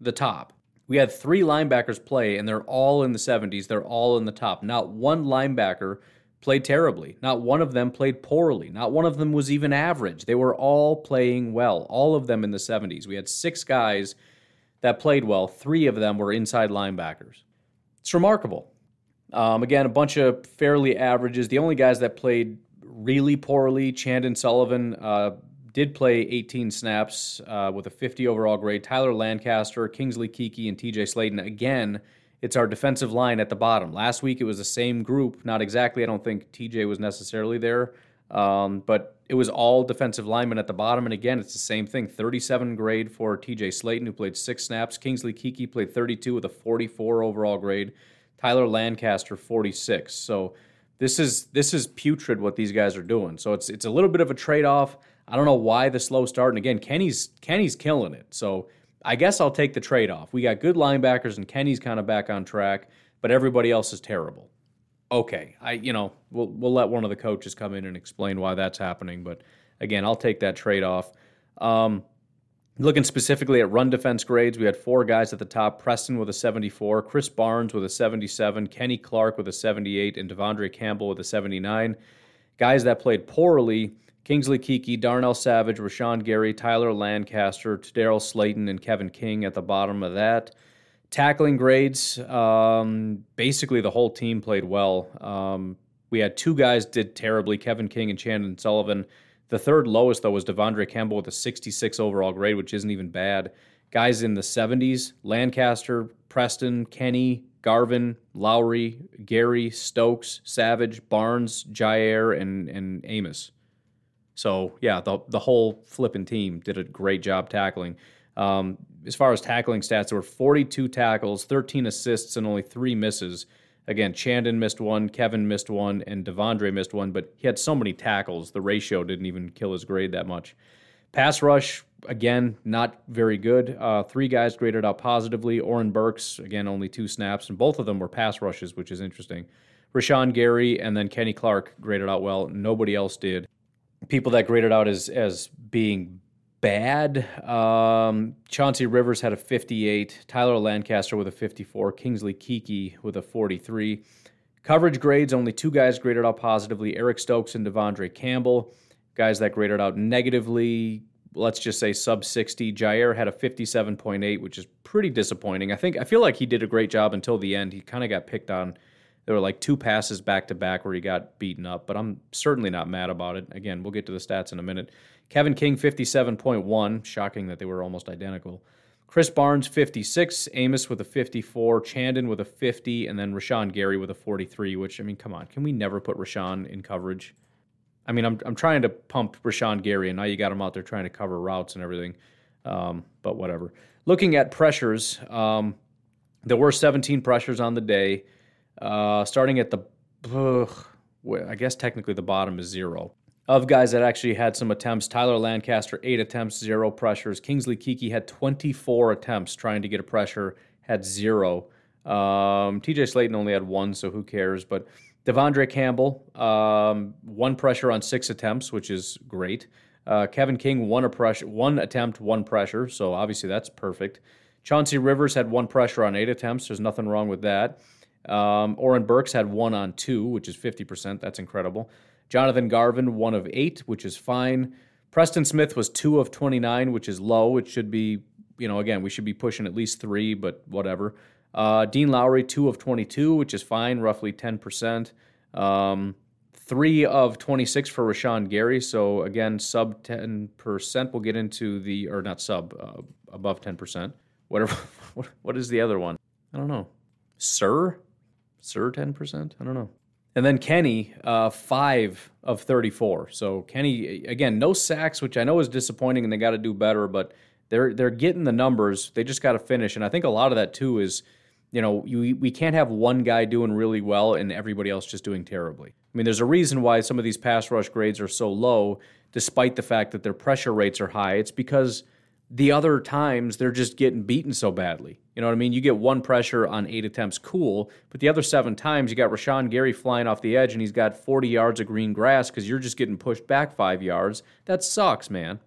the top. We had three linebackers play, and they're all in the 70s. They're all in the top. Not one linebacker played terribly. Not one of them played poorly. Not one of them was even average. They were all playing well, all of them in the 70s. We had six guys that played well, three of them were inside linebackers. It's remarkable. Um, again, a bunch of fairly averages. The only guys that played really poorly, Chandon Sullivan, uh, did play 18 snaps uh, with a 50 overall grade. Tyler Lancaster, Kingsley Keke, and TJ Slaton. Again, it's our defensive line at the bottom. Last week it was the same group. Not exactly. I don't think TJ was necessarily there, um, but it was all defensive linemen at the bottom. And again, it's the same thing. 37 grade for TJ Slaton, who played six snaps. Kingsley Keke played 32 with a 44 overall grade. Tyler Lancaster 46. So this is this is putrid what these guys are doing. So it's it's a little bit of a trade off. I don't know why the slow start. And again, Kenny's Kenny's killing it. So I guess I'll take the trade off. We got good linebackers, and Kenny's kind of back on track, but everybody else is terrible. Okay, I you know we'll we'll let one of the coaches come in and explain why that's happening. But again, I'll take that trade off. Um, looking specifically at run defense grades, we had four guys at the top: Preston with a 74, Krys Barnes with a 77, Kenny Clark with a 78, and De'Vondre Campbell with a 79. Guys that played poorly Kingsley Keke, Darnell Savage, Rashan Gary, Tyler Lancaster, Daryl Slaton, and Kevin King at the bottom of that. Tackling grades, um, basically the whole team played well. Um, we had two guys did terribly, Kevin King and Chandon Sullivan. The third lowest, though, was De'Vondre Campbell with a 66 overall grade, which isn't even bad. Guys in the 70s, Lancaster, Preston, Kenny, Garvin, Lowry, Gary, Stokes, Savage, Barnes, Jaire, and, and Amos. So yeah, the the whole flipping team did a great job tackling. Um, as far as tackling stats, there were 42 tackles, 13 assists, and only three misses. Again, Chandon missed one, Kevin missed one, and De'Vondre missed one, but he had so many tackles, the ratio didn't even kill his grade that much. Pass rush, again, not very good. Uh, three guys graded out positively. Oren Burks, again, only two snaps, and both of them were pass rushes, which is interesting. Rashan Gary and then Kenny Clark graded out well. Nobody else did. People that graded out as as being bad. Um, Chauncey Rivers had a 58. Tyler Lancaster with a 54. Kingsley Keke with a 43. Coverage grades only two guys graded out positively Eric Stokes and Devondre Campbell. Guys that graded out negatively, let's just say sub 60. Jaire had a 57.8, which is pretty disappointing. I think I feel like he did a great job until the end. He kind of got picked on. There were like two passes back to back where he got beaten up, but I'm certainly not mad about it. Again, we'll get to the stats in a minute. Kevin King 57.1, shocking that they were almost identical. Krys Barnes 56, Amos with a 54, Chandon with a 50, and then Rashan Gary with a 43. Which I mean, come on, can we never put Rashan in coverage? I mean, I'm I'm trying to pump Rashan Gary, and now you got him out there trying to cover routes and everything. Um, but whatever. Looking at pressures, um, there were 17 pressures on the day. Uh, starting at the, ugh, I guess technically the bottom is zero of guys that actually had some attempts. Tyler Lancaster, eight attempts, zero pressures. Kingsley Keke had 24 attempts trying to get a pressure, had zero. Um, TJ Slaton only had one, so who cares? But Devondre Campbell, um, one pressure on six attempts, which is great. Uh, Kevin King, one, pressure, one attempt, one pressure, so obviously that's perfect. Chauncey Rivers had one pressure on eight attempts. There's nothing wrong with that. Um, Oren Burks had one on two, which is 50%. That's incredible. Jonathan Garvin, one of eight, which is fine. Preston Smith was two of 29, which is low. It should be, you know, again, we should be pushing at least three, but whatever. Uh, Dean Lowry, two of 22, which is fine, roughly 10%. Um, three of 26 for Rashan Gary. So again, sub 10%. We'll get into the, or not sub, uh, above 10%. Whatever. what, (laughs) what is the other one? I don't know. Sir? Sir 10%? I don't know. And then Kenny, uh, five of 34. So Kenny, again, no sacks, which I know is disappointing, and they got to do better. But they're they're getting the numbers. They just got to finish, and I think a lot of that too is, you know, you, we can't have one guy doing really well and everybody else just doing terribly. I mean, there's a reason why some of these pass rush grades are so low, despite the fact that their pressure rates are high. It's because the other times they're just getting beaten so badly. You know what I mean? You get one pressure on eight attempts, cool. But the other seven times, you got Rashan Gary flying off the edge and he's got 40 yards of green grass because you're just getting pushed back five yards. That sucks, man.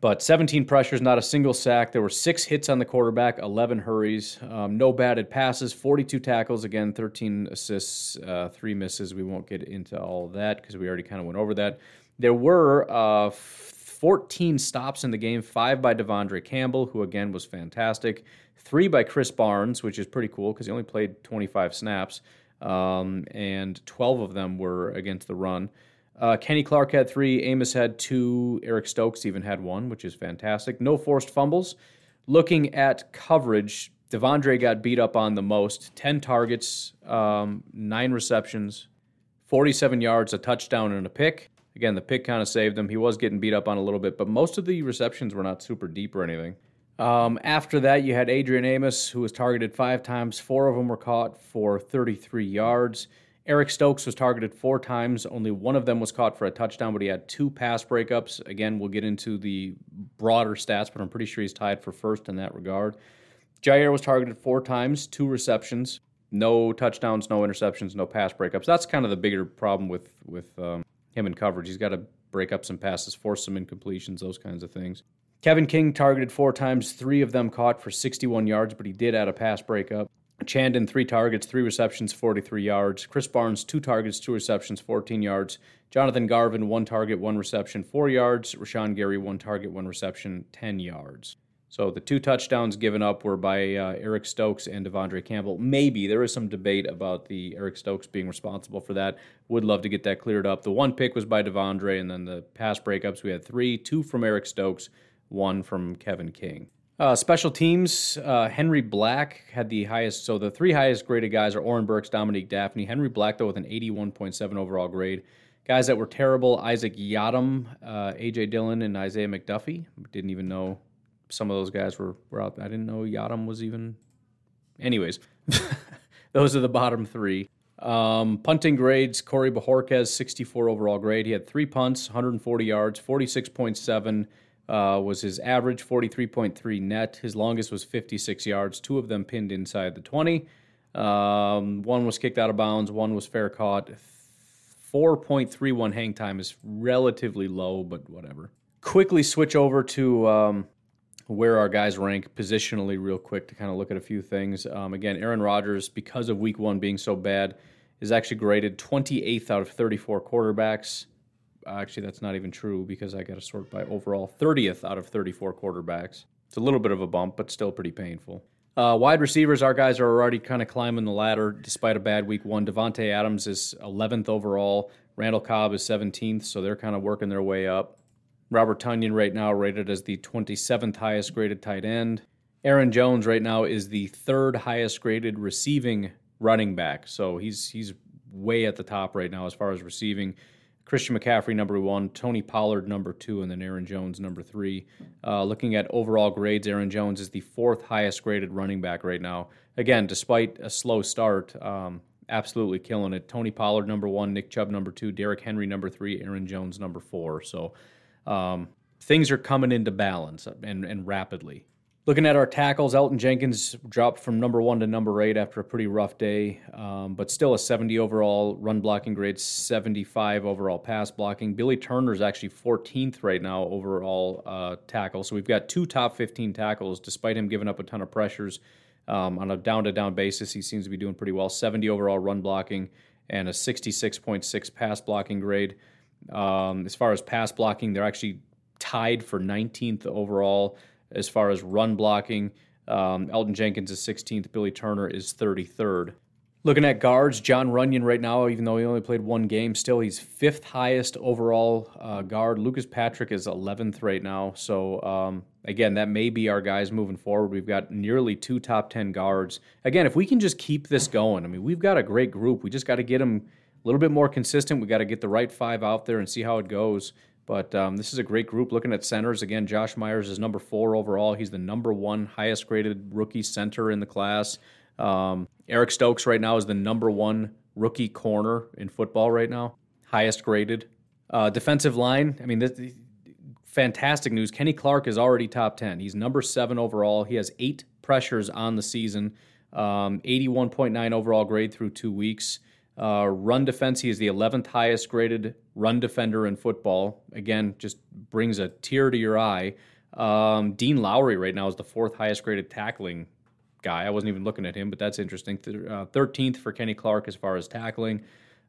But 17 pressures, not a single sack. There were six hits on the quarterback, 11 hurries, um, no batted passes, 42 tackles, again, 13 assists, uh, three misses. We won't get into all of that because we already kind of went over that. There were uh, 14 stops in the game, five by Devondre Campbell, who again was fantastic three by Krys Barnes, which is pretty cool because he only played 25 snaps, um, and 12 of them were against the run. Uh, Kenny Clark had three, Amos had two, Eric Stokes even had one, which is fantastic. No forced fumbles. Looking at coverage, Devondre got beat up on the most 10 targets, um, nine receptions, 47 yards, a touchdown, and a pick. Again, the pick kind of saved him. He was getting beat up on a little bit, but most of the receptions were not super deep or anything. Um, after that, you had Adrian Amos, who was targeted five times. Four of them were caught for 33 yards. Eric Stokes was targeted four times. Only one of them was caught for a touchdown, but he had two pass breakups. Again, we'll get into the broader stats, but I'm pretty sure he's tied for first in that regard. Jaire was targeted four times, two receptions, no touchdowns, no interceptions, no pass breakups. That's kind of the bigger problem with with um, him in coverage. He's got to break up some passes, force some incompletions, those kinds of things. Kevin King targeted four times, three of them caught for 61 yards, but he did add a pass breakup. Chandon, three targets, three receptions, 43 yards. Krys Barnes, two targets, two receptions, 14 yards. Jonathan Garvin, one target, one reception, four yards. Rashan Gary, one target, one reception, 10 yards. So the two touchdowns given up were by uh, Eric Stokes and Devondre Campbell. Maybe there is some debate about the Eric Stokes being responsible for that. Would love to get that cleared up. The one pick was by Devondre, and then the pass breakups we had three, two from Eric Stokes, one from Kevin King. Uh, special teams, uh, Henry Black had the highest. So the three highest graded guys are Oren Burks, Dominique Dafney. Henry Black, though, with an 81.7 overall grade. Guys that were terrible Isaac Yiadom, uh, AJ Dillon, and Isaiah McDuffie. Didn't even know some of those guys were, were out. I didn't know Yiadom was even. Anyways, (laughs) those are the bottom three. Um, punting grades Corey Bojorquez, 64 overall grade. He had three punts, 140 yards, 46.7 uh, was his average, 43.3 net. His longest was 56 yards, two of them pinned inside the 20. Um, one was kicked out of bounds, one was fair caught. 4.31 hang time is relatively low, but whatever. Quickly switch over to um, where our guys rank positionally, real quick, to kind of look at a few things. Um, again, Aaron Rodgers, because of week one being so bad, is actually graded 28th out of 34 quarterbacks. Actually, that's not even true because I got to sort by overall 30th out of 34 quarterbacks. It's a little bit of a bump, but still pretty painful. Uh, wide receivers, our guys are already kind of climbing the ladder despite a bad week one. Davante Adams is 11th overall. Randall Cobb is 17th, so they're kind of working their way up. Robert Tonyan right now rated as the 27th highest graded tight end. Aaron Jones right now is the third highest graded receiving running back, so he's he's way at the top right now as far as receiving. Christian McCaffrey, number one, Tony Pollard, number two, and then Aaron Jones, number three. Uh, looking at overall grades, Aaron Jones is the fourth highest graded running back right now. Again, despite a slow start, um, absolutely killing it. Tony Pollard, number one, Nick Chubb, number two, Derrick Henry, number three, Aaron Jones, number four. So um, things are coming into balance and, and rapidly. Looking at our tackles, Elgton Jenkins dropped from number one to number eight after a pretty rough day, um, but still a 70 overall run blocking grade, 75 overall pass blocking. Billy Turner is actually 14th right now overall uh, tackle. So we've got two top 15 tackles, despite him giving up a ton of pressures. Um, on a down to down basis, he seems to be doing pretty well. 70 overall run blocking and a 66.6 pass blocking grade. Um, as far as pass blocking, they're actually tied for 19th overall as far as run blocking. Um, Elgton Jenkins is 16th. Billy Turner is 33rd. Looking at guards, John Runyan right now, even though he only played one game, still he's fifth highest overall uh, guard. Lucas Patrick is 11th right now. So, um, again, that may be our guys moving forward. We've got nearly two top 10 guards. Again, if we can just keep this going, I mean, we've got a great group. We just got to get them a little bit more consistent. We got to get the right five out there and see how it goes. But um, this is a great group. Looking at centers again, Josh Myers is number four overall. He's the number one highest graded rookie center in the class. Um, Eric Stokes right now is the number one rookie corner in football right now, highest graded. Uh, defensive line, I mean, this, fantastic news. Kenny Clark is already top 10. He's number seven overall. He has eight pressures on the season, um, 81.9 overall grade through two weeks. Uh, run defense, he is the 11th highest graded run defender in football. Again, just brings a tear to your eye. Um, Dean Lowry right now is the fourth highest graded tackling guy. I wasn't even looking at him, but that's interesting. Uh, 13th for Kenny Clark as far as tackling.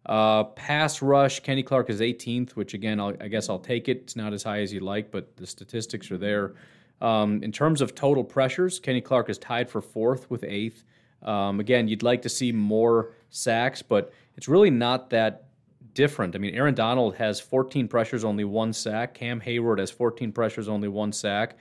Uh, pass rush, Kenny Clark is 18th, which again, I'll, i guess I'll take it. It's not as high as you'd like, but the statistics are there. Um, in terms of total pressures, Kenny Clark is tied for fourth with eighth. Um, again, you'd like to see more sacks, but it's really not that different. I mean, Aaron Donald has 14 pressures, only one sack. Cam Heyward has 14 pressures, only one sack.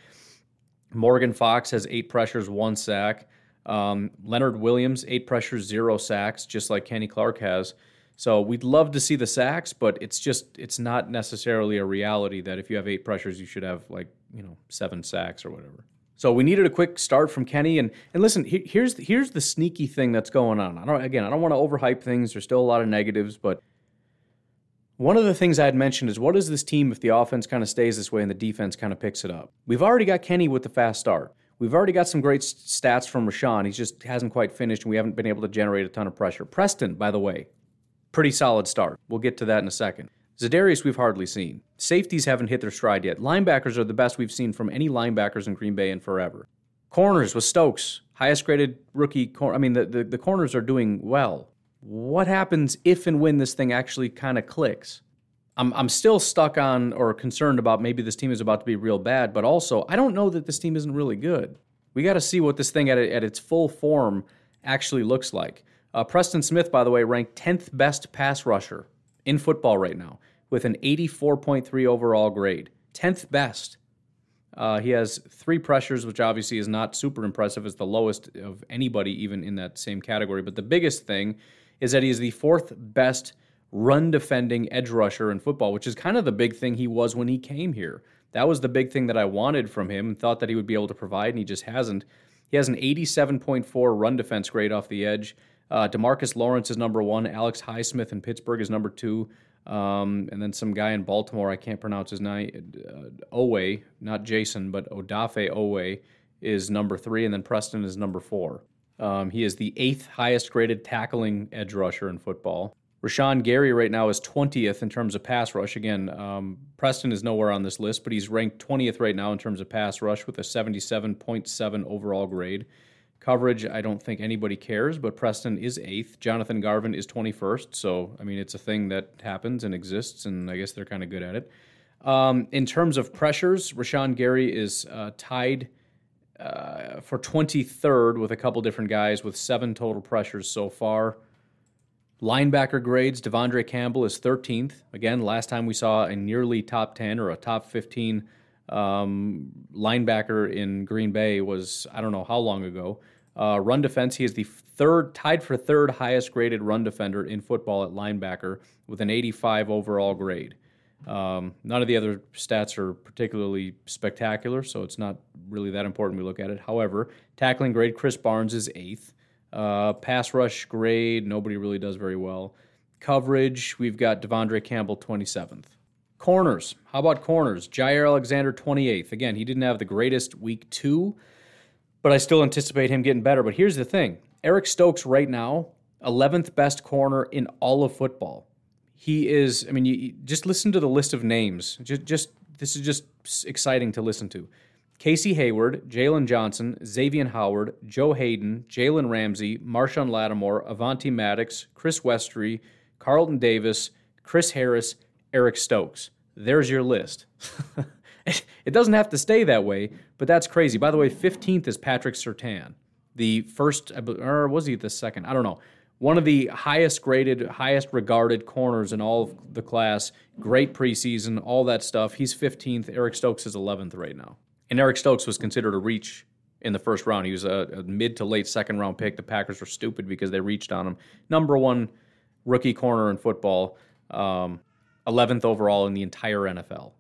Morgan Fox has eight pressures, one sack. Um, Leonard Williams, eight pressures, zero sacks, just like Kenny Clark has. So we'd love to see the sacks, but it's just it's not necessarily a reality that if you have eight pressures, you should have like you know seven sacks or whatever. So we needed a quick start from Kenny, and and listen, he, here's here's the sneaky thing that's going on. I don't again, I don't want to overhype things. There's still a lot of negatives, but one of the things I had mentioned is what is this team if the offense kind of stays this way and the defense kind of picks it up? We've already got Kenny with the fast start. We've already got some great stats from Rashan. He just hasn't quite finished, and we haven't been able to generate a ton of pressure. Preston, by the way, pretty solid start. We'll get to that in a second. Za'Darius, we've hardly seen. Safeties haven't hit their stride yet. Linebackers are the best we've seen from any linebackers in Green Bay in forever. Corners with Stokes, highest graded rookie. Cor- I mean, the, the, the corners are doing well. What happens if and when this thing actually kind of clicks? I'm, I'm still stuck on or concerned about maybe this team is about to be real bad, but also I don't know that this team isn't really good. We got to see what this thing at, at its full form actually looks like. Uh, Preston Smith, by the way, ranked 10th best pass rusher in football right now with an 84.3 overall grade, 10th best. Uh, he has three pressures, which obviously is not super impressive. It's the lowest of anybody, even in that same category. But the biggest thing is that he is the fourth best run defending edge rusher in football, which is kind of the big thing he was when he came here. That was the big thing that I wanted from him and thought that he would be able to provide, and he just hasn't. He has an 87.4 run defense grade off the edge. Uh, Demarcus Lawrence is number one. Alex Highsmith in Pittsburgh is number two. Um, and then some guy in Baltimore, I can't pronounce his name, uh, Oweh, not Jason, but Odafe Oweh is number three, and then Preston is number four. Um, he is the eighth highest graded tackling edge rusher in football. Rashan Gary right now is 20th in terms of pass rush. Again, um, Preston is nowhere on this list, but he's ranked 20th right now in terms of pass rush with a 77.7 overall grade. Coverage, I don't think anybody cares, but Preston is eighth. Jonathan Garvin is 21st. So, I mean, it's a thing that happens and exists, and I guess they're kind of good at it. Um, in terms of pressures, Rashan Gary is uh, tied uh, for 23rd with a couple different guys with seven total pressures so far. Linebacker grades, De'Vondre Campbell is 13th. Again, last time we saw a nearly top 10 or a top 15 um, linebacker in Green Bay was, I don't know how long ago. Uh, run defense, he is the third, tied for third highest graded run defender in football at linebacker with an 85 overall grade. Um, none of the other stats are particularly spectacular, so it's not really that important we look at it. However, tackling grade, Krys Barnes is eighth. Uh, pass rush grade, nobody really does very well. Coverage, we've got De'Vondre Campbell 27th. Corners, how about corners? Jaire Alexander 28th. Again, he didn't have the greatest week two, but I still anticipate him getting better. But here's the thing Eric Stokes, right now, 11th best corner in all of football. He is, I mean, you, just listen to the list of names. Just, just this is just exciting to listen to. Casey Hayward, Jalen Johnson, Xavier Howard, Joe Haden, Jalen Ramsey, Marshon Lattimore, Avonte Maddox, Chris Westry, Carlton Davis, Chris Harris, Eric Stokes. There's your list. (laughs) it doesn't have to stay that way, but that's crazy. By the way, 15th is Patrick Surtain, the first, or was he the second? I don't know. One of the highest graded, highest regarded corners in all of the class. Great preseason, all that stuff. He's 15th. Eric Stokes is 11th right now. And Eric Stokes was considered a reach in the first round. He was a, a, mid to late second round pick. The Packers were stupid because they reached on him. Number one rookie corner in football, um, 11th overall in the entire NFL.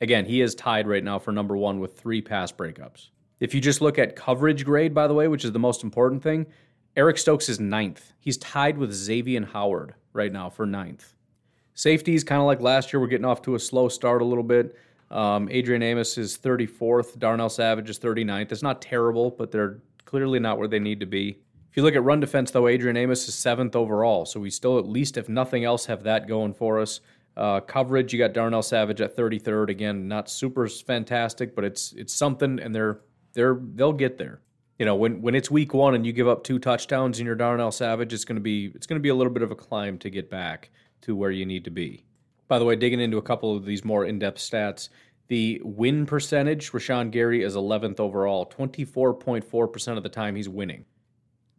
Again, he is tied right now for number one with three pass breakups. If you just look at coverage grade, by the way, which is the most important thing, Eric Stokes is ninth. He's tied with Xavier Howard right now for ninth. Safeties, kind of like last year, we're getting off to a slow start a little bit. Um, Adrian Amos is 34th. Darnell Savage is 39th. It's not terrible, but they're clearly not where they need to be. If you look at run defense, though, Adrian Amos is seventh overall. So we still, at least if nothing else, have that going for us. Uh, coverage, you got Darnell Savage at 33rd. Again, not super fantastic, but it's it's something, and they're they're they'll get there. You know, when when it's week one and you give up two touchdowns and you're Darnell Savage, it's gonna be it's gonna be a little bit of a climb to get back to where you need to be. By the way, digging into a couple of these more in depth stats, the win percentage, Rashan Gary is 11th overall. 24.4% of the time he's winning.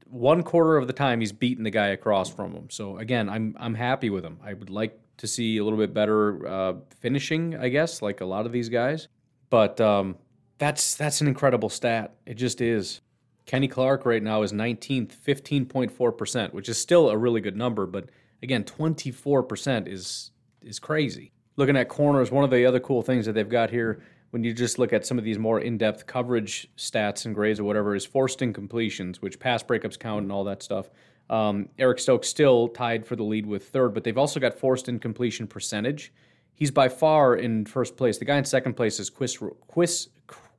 One quarter of the time he's beating the guy across from him. So again, I'm I'm happy with him. I would like to see a little bit better uh, finishing, I guess, like a lot of these guys. But um, that's that's an incredible stat. It just is. Kenny Clark right now is 19th, 15.4%, which is still a really good number, but again, 24% is is crazy. Looking at corners, one of the other cool things that they've got here when you just look at some of these more in-depth coverage stats and grades or whatever is forced incompletions, which pass breakups count and all that stuff. Um, Eric Stokes still tied for the lead with third, but they've also got forced incompletion percentage. He's by far in first place. The guy in second place is Chris, Chris,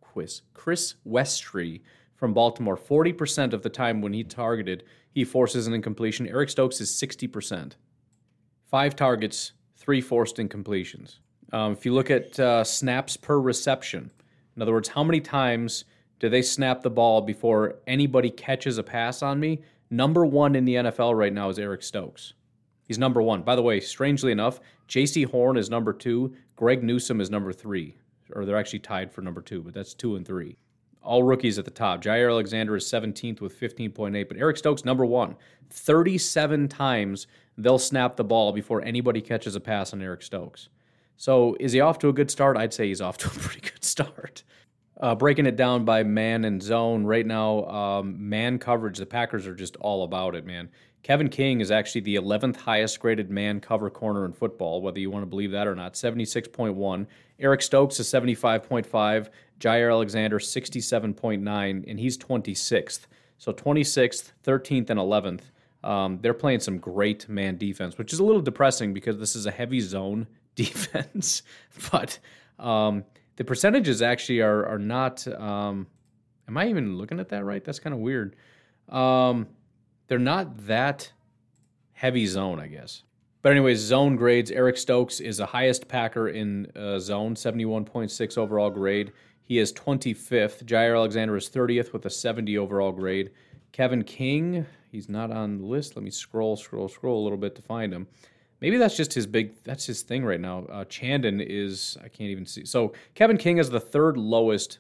Chris, Chris Westry from Baltimore. 40% of the time when he targeted, he forces an incompletion. Eric Stokes is 60%. Five targets, three forced incompletions. Um, if you look at uh, snaps per reception, in other words, how many times do they snap the ball before anybody catches a pass on me? Number one in the NFL right now is Eric Stokes. He's number one. By the way, strangely enough, Jaycee Horn is number two. Greg Newsome is number three. Or they're actually tied for number two, but that's two and three. All rookies at the top. Jaire Alexander is 17th with 15.8, but Eric Stokes, number one. 37 times they'll snap the ball before anybody catches a pass on Eric Stokes. So is he off to a good start? I'd say he's off to a (laughs) pretty good start. Uh, breaking it down by man and zone right now, um, man coverage, the Packers are just all about it, man. Kevin King is actually the 11th highest graded man cover corner in football, whether you want to believe that or not, 76.1. Eric Stokes is 75.5. Jaire Alexander, 67.9, and he's 26th. So 26th, 13th, and 11th Um, they're playing some great man defense, which is a little depressing because this is a heavy zone (laughs) defense. (laughs) but um, the percentages actually are are not. Um, am I even looking at that right? That's kind of weird. Um, they're not that heavy zone, I guess. But anyways, zone grades. Eric Stokes is the highest Packer in uh, zone, 71.6 overall grade. He is 25th. Jaire Alexander is 30th with a 70 overall grade. Kevin King, he's not on the list. Let me scroll, scroll, scroll a little bit to find him. Maybe that's just his big. That's his thing right now. Uh, Chandon is. I can't even see. So Kevin King is the third lowest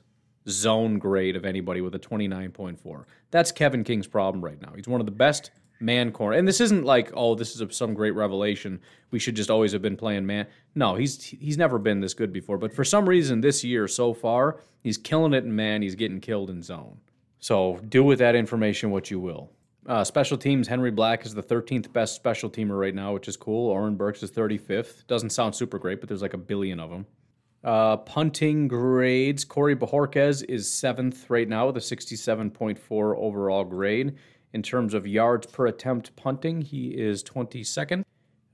zone grade of anybody with a 29.4. That's Kevin King's problem right now. He's one of the best man corner. And this isn't like, oh, this is some great revelation. We should just always have been playing man. No, he's he's never been this good before. But for some reason this year so far, he's killing it in man. He's getting killed in zone. So do with that information what you will. Uh, special teams, Henry Black is the 13th best special teamer right now, which is cool. Oren Burks is 35th. Doesn't sound super great, but there's like a billion of them. Uh, punting grades, Corey Bojorquez is seventh right now with a 67.4 overall grade. In terms of yards per attempt punting, he is 22nd.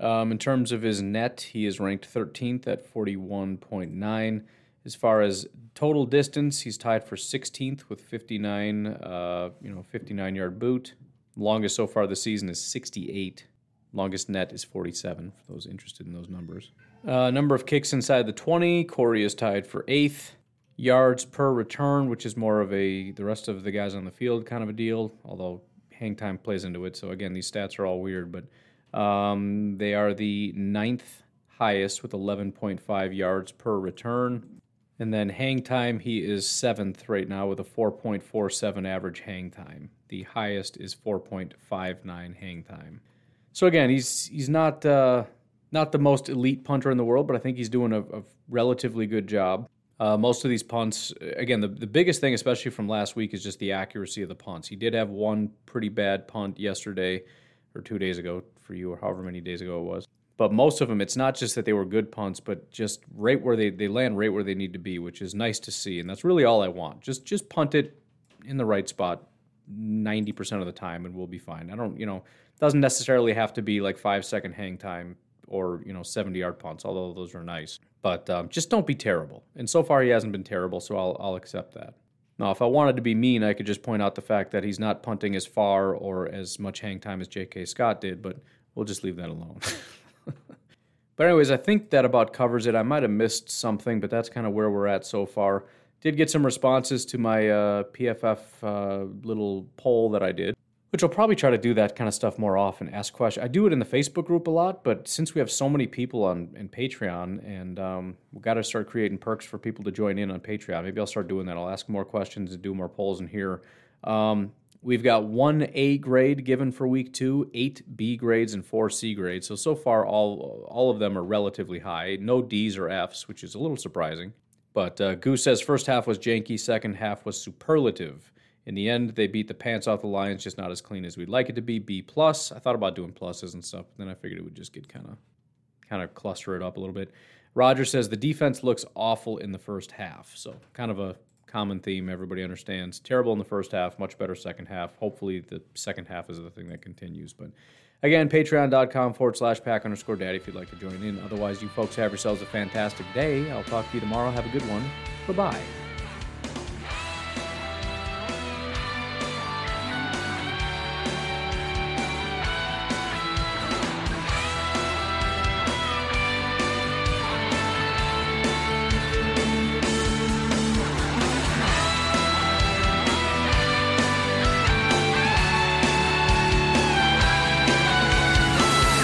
Um, in terms of his net, he is ranked 13th at 41.9. As far as total distance, he's tied for 16th with 59, uh, you know, 59 yard boot. Longest so far this season is 68. Longest net is 47 for those interested in those numbers. Uh, number of kicks inside the 20, Corey is tied for eighth. Yards per return, which is more of a the rest of the guys on the field kind of a deal, although hang time plays into it. So again, these stats are all weird, but um, they are the ninth highest with 11.5 yards per return. And then hang time, he is seventh right now with a 4.47 average hang time. The highest is 4.59 hang time. So again, he's he's not uh, not the most elite punter in the world, but I think he's doing a, a relatively good job. Uh, most of these punts, again, the, the biggest thing, especially from last week, is just the accuracy of the punts. He did have one pretty bad punt yesterday or two days ago for you, or however many days ago it was. But most of them, it's not just that they were good punts, but just right where they, they land right where they need to be, which is nice to see. And that's really all I want. Just just punt it in the right spot 90% of the time and we'll be fine. I don't, you know, doesn't necessarily have to be like five second hang time or, you know, 70 yard punts, although those are nice. But um, just don't be terrible. And so far, he hasn't been terrible, so I'll, I'll accept that. Now, if I wanted to be mean, I could just point out the fact that he's not punting as far or as much hang time as J.K. Scott did, but we'll just leave that alone. (laughs) but, anyways, I think that about covers it. I might have missed something, but that's kind of where we're at so far. Did get some responses to my uh, PFF uh, little poll that I did which I'll probably try to do that kind of stuff more often. Ask questions. I do it in the Facebook group a lot, but since we have so many people on in Patreon, and um, we've got to start creating perks for people to join in on Patreon. Maybe I'll start doing that. I'll ask more questions and do more polls in here. Um, we've got one A grade given for week two, eight B grades, and four C grades. So so far, all all of them are relatively high. No D's or F's, which is a little surprising. But uh, Goose says first half was janky, second half was superlative. In the end, they beat the pants off the Lions, just not as clean as we'd like it to be. B plus. I thought about doing pluses and stuff, but then I figured it would just get kind of kind of cluster it up a little bit. Roger says the defense looks awful in the first half. So kind of a common theme everybody understands. Terrible in the first half, much better second half. Hopefully the second half is the thing that continues. But again, patreon.com forward slash pack underscore daddy if you'd like to join in. Otherwise, you folks have yourselves a fantastic day. I'll talk to you tomorrow. Have a good one. Bye bye.